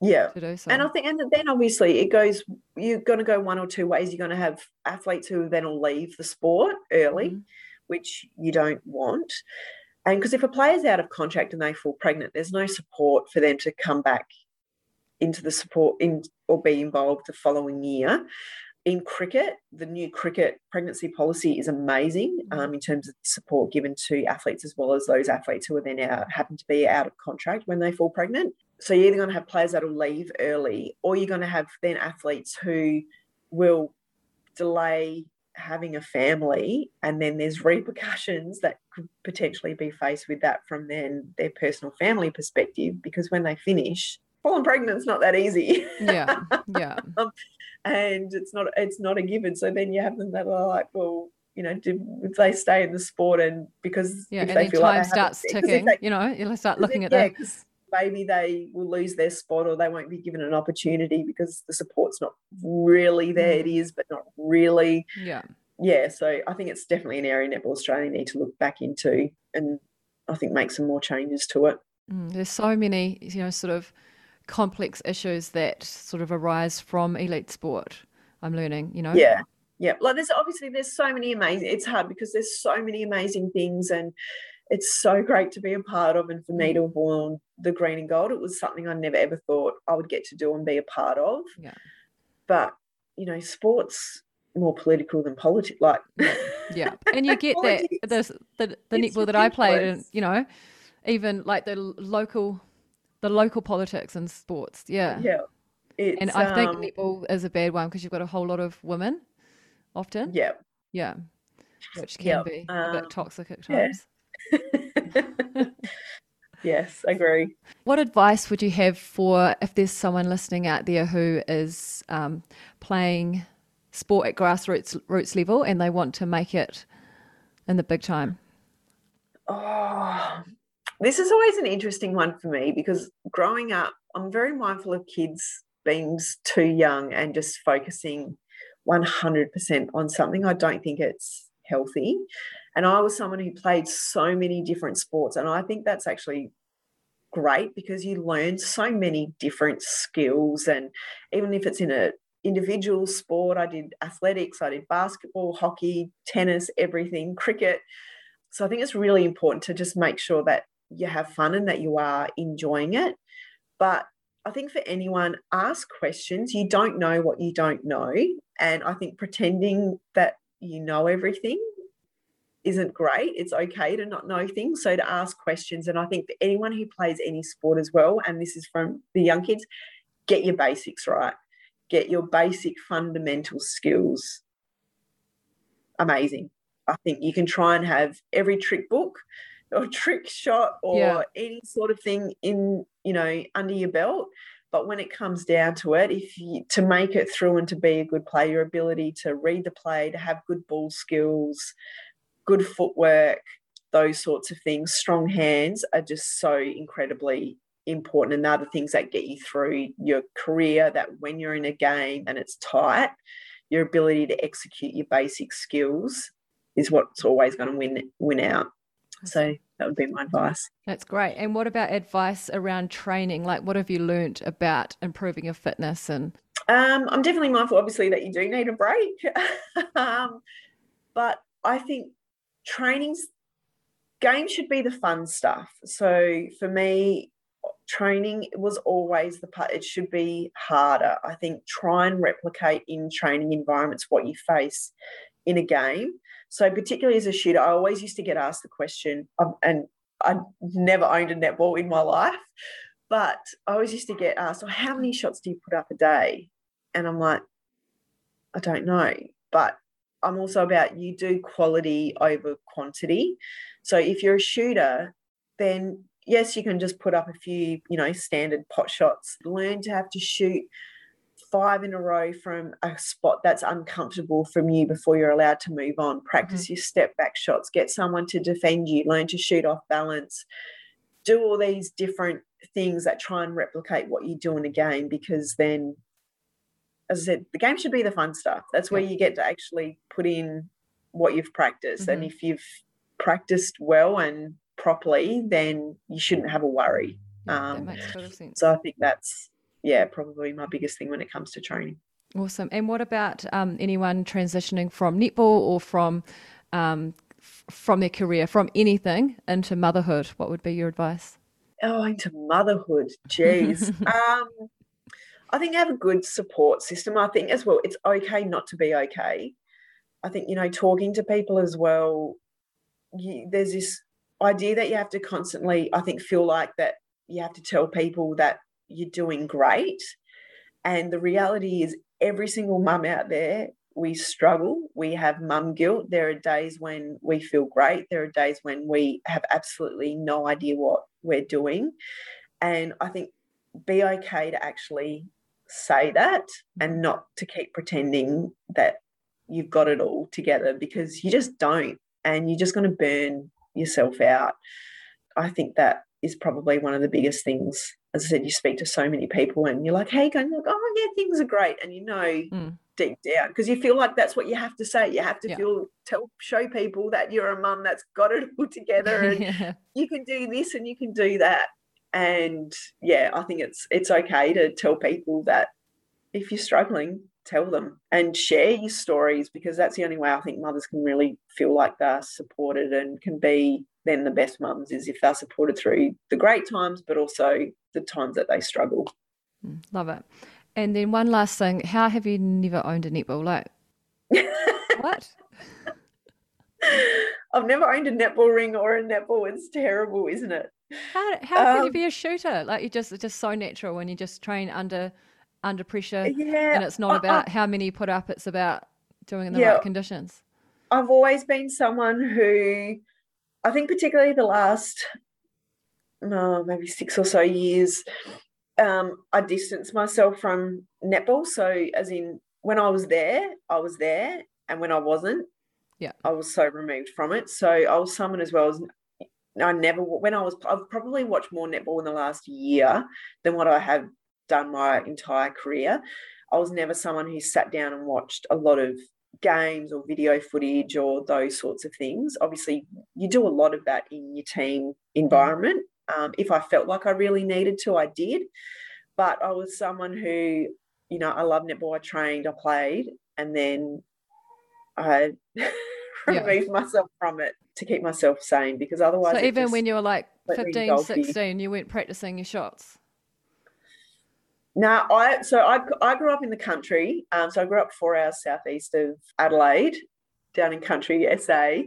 Yeah. So? And I think, and then obviously it goes, you're going to go one or two ways. You're going to have athletes who then will leave the sport early, mm which you don't want. And because if a player's out of contract and they fall pregnant, there's no support for them to come back into the support in or be involved the following year in cricket, the new cricket pregnancy policy is amazing mm-hmm. um, in terms of support given to athletes as well as those athletes who are then out, happen to be out of contract when they fall pregnant. So you're either going to have players that will leave early, or you're going to have then athletes who will delay having a family, and then there's repercussions that could potentially be faced with that from then their personal family perspective because when they finish, falling pregnant is not that easy. Yeah, <laughs> yeah. um, and it's not it's not a given. So then you have them that are like, well, you know, do they stay in the sport and because yeah, and then time like starts ticking, they, you know, you'll start looking at yeah, that. Maybe they will lose their spot or they won't be given an opportunity because the support's not really there. It is, but not really. Yeah. Yeah. So I think it's definitely an area Netball Australia need to look back into and I think make some more changes to it. Mm, there's so many, you know, sort of complex issues that sort of arise from elite sport. I'm learning, you know. Yeah, yeah. Like there's obviously there's so many amazing. It's hard because there's so many amazing things, and it's so great to be a part of. And for me mm. to have worn the green and gold, it was something I never ever thought I would get to do and be a part of. Yeah. But you know, sports more political than politics. Like, yeah, and you get that <laughs> the the, the netball that I played, and you know, even like the local, the local politics and sports. Yeah, yeah. It's, and I think um, netball is a bad one because you've got a whole lot of women, often. Yeah, yeah, which can be um, a bit um, toxic at times. Yeah. <laughs> yes, I agree. What advice would you have for if there's someone listening out there who is um, playing sport at grassroots roots level and they want to make it in the big time? Oh, this is always an interesting one for me because growing up, I'm very mindful of kids being too young and just focusing 100% on something. I don't think it's healthy. And I was someone who played so many different sports. And I think that's actually great because you learn so many different skills. And even if it's in a individual sport. I did athletics, I did basketball, hockey, tennis, everything, cricket. So I think it's really important to just make sure that you have fun and that you are enjoying it. But I think for anyone, ask questions. You don't know what you don't know. And I think pretending that you know everything isn't great. It's okay to not know things. So to ask questions. And I think for anyone who plays any sport as well, and this is from the young kids, get your basics right get your basic fundamental skills amazing. I think you can try and have every trick book or <laughs> trick shot or yeah. any sort of thing in, you know, under your belt. But when it comes down to it, if you to make it through and to be a good player, your ability to read the play, to have good ball skills, good footwork, those sorts of things, strong hands are just so incredibly important and they're the things that get you through your career that when you're in a game and it's tight your ability to execute your basic skills is what's always going to win win out. So that would be my advice. That's great. And what about advice around training? Like what have you learned about improving your fitness and um, i'm definitely mindful obviously that you do need a break. <laughs> Um, but i think training's game should be the fun stuff. So for me training was always the part it should be harder. I think try and replicate in training environments what you face in a game. So particularly as a shooter i always used to get asked the question um, and i never owned a netball in my <laughs> life but i always used to get asked well, how many shots do you put up a day? And i'm like i don't know. But i'm also about you do quality over quantity so if you're a shooter then yes, you can just put up a few, you know, standard pot shots. Learn to have to shoot five in a row from a spot that's uncomfortable from you before you're allowed to move on. Practice mm-hmm. your step back shots. Get someone to defend you. Learn to shoot off balance. Do all these different things that try and replicate what you do in a game because then, as I said, the game should be the fun stuff. That's where you get to actually put in what you've practiced. Mm-hmm. And if you've practiced well and properly, then you shouldn't have a worry. Um, that makes total sense. So I think that's yeah probably my biggest thing when it comes to training. Awesome. And what about um, anyone transitioning from netball or from um, f- from their career, from anything into motherhood? What would be your advice? Oh, into motherhood, jeez. <laughs> um, I think have a good support system. I think as well, it's okay not to be okay. I think you know talking to people as well. You, there's this idea that you have to constantly, I think, feel like that you have to tell people that you're doing great. And the reality is, every single mum out there, we struggle. We have mum guilt. There are days when we feel great. There are days when we have absolutely no idea what we're doing. And I think be okay to actually say that and not to keep pretending that you've got it all together because you just don't. And you're just going to burn yourself out. I think that is probably one of the biggest things. As I said, you speak to so many people and you're like, hey, going like, oh yeah, things are great. And you know mm. deep down, because you feel like that's what you have to say. You have to yeah. feel tell show people that you're a mum that's got it all together <laughs> and yeah. you can do this and you can do that. And yeah, I think it's it's okay to tell people that if you're struggling, tell them and share your stories because that's the only way I think mothers can really feel like they're supported and can be then the best mums is if they're supported through the great times, but also the times that they struggle. Mm, love it. And then one last thing, how have you never owned a netball? Like <laughs> what? I've never owned a netball ring or a netball. It's terrible, isn't it? How, how can um, you be a shooter? Like you just it's just so natural when you just train under under pressure. Yeah, and it's not about how many you put up; it's about doing in the yeah, right conditions. I've always been someone who, I think, particularly the last, no maybe six or so years, um, I distanced myself from netball. So, as in, when I was there, I was there, and when I wasn't, yeah, I was so removed from it. So I was someone as well as I never when I was I've probably watched more netball in the last year than what I have done my entire career. I was never someone who sat down and watched a lot of games or video footage or those sorts of things. Obviously, you do a lot of that in your team environment. Um, if I felt like I really needed to, I did. But I was someone who, you know, I love netball. I trained, I played, and then I <laughs> removed yeah. myself from it to keep myself sane because otherwise. So even when you were like 15, 16, you weren't practicing your shots? No, I so I, I grew up in the country. Um, so I grew up four hours southeast of Adelaide, down in country SA,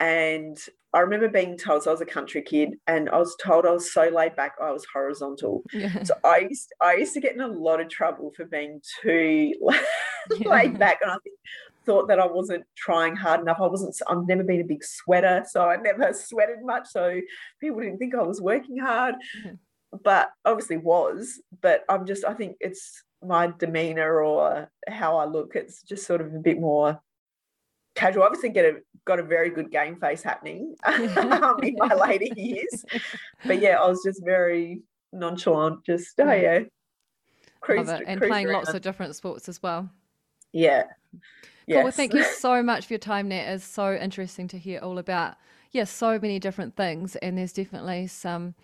and I remember being told. So I was a country kid, and I was told I was so laid back. I was horizontal. Yeah. So I used I used to get in a lot of trouble for being too <laughs> laid back, and I think thought that I wasn't trying hard enough. I wasn't, I've never been a big sweater, so I never <laughs> sweated much. So people didn't think I was working hard, mm-hmm. but obviously was. But I'm just, I think it's my demeanor or how I look. It's just sort of a bit more casual. Obviously, get a got a very good game face happening <laughs> um, in my <laughs> later years. But yeah, I was just very nonchalant, just oh yeah. Cruise, and playing around. lots of different sports as well. Yeah. Yes. Cool. Well, thank you so much for your time, Nat. It's so interesting to hear all about, yeah, so many different things. And there's definitely some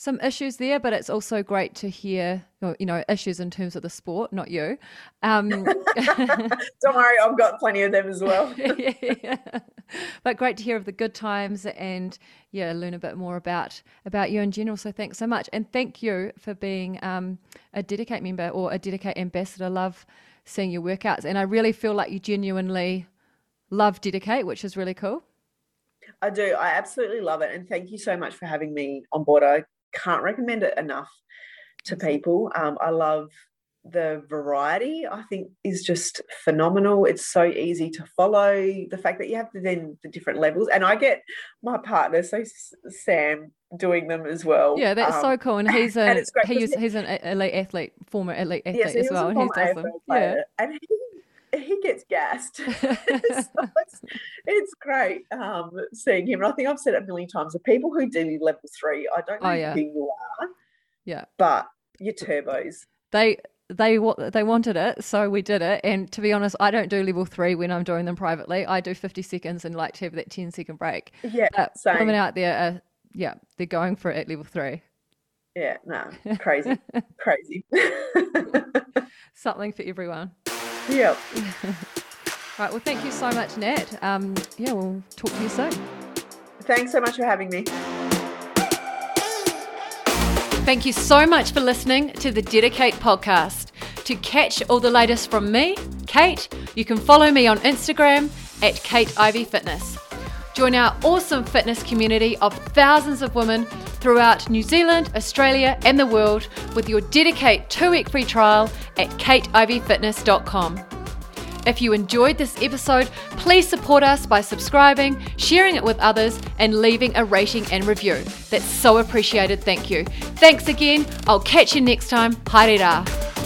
some issues there, but it's also great to hear, you know, issues in terms of the sport, not you. Um, <laughs> Don't worry, I've got plenty of them as well. <laughs> yeah. But great to hear of the good times and yeah, learn a bit more about about you in general. So thanks so much, and thank you for being um, a DediKate member or a DediKate ambassador. Love seeing your workouts. And I really feel like you genuinely love DediKate, which is really cool. I do. I absolutely love it. And thank you so much for having me on board. I can't recommend it enough to people. Um, I love the variety i think is just phenomenal it's so easy to follow the fact that you have to then the different levels and i get my partner so sam doing them as well yeah that's um, so cool and he's <laughs> a and he is, he's an elite athlete former elite athlete yeah, so as well and he's awesome yeah and he he gets gassed. <laughs> <laughs> so it's, it's, great um, seeing him. And I think I've said it a million times. The people who do level three, I don't know oh, yeah. who you are. Yeah. But your turbos. They they they wanted it, so we did it. And to be honest, I don't do level three when I'm doing them privately. I do 50 seconds and like to have that 10 second break. Yeah, but same. Women out there, are, yeah, they're going for it at level three. Yeah, no, <laughs> crazy, crazy. <laughs> Something for everyone. Yep. <laughs> right. Well, thank you so much, Nat. Um, yeah, we'll talk to you soon. Thanks so much for having me. Thank you so much for listening to the DediKate podcast. To catch all the latest from me, Kate, you can follow me on Instagram at Kate Ivey Fitness. Join our awesome fitness community of thousands of women throughout New Zealand, Australia, and the world with your DediKate two week free trial at kateiveyfitness.com. If you enjoyed this episode, please support us by subscribing, sharing it with others, and leaving a rating and review. That's so appreciated. Thank you. Thanks again. I'll catch you next time. Haere rā.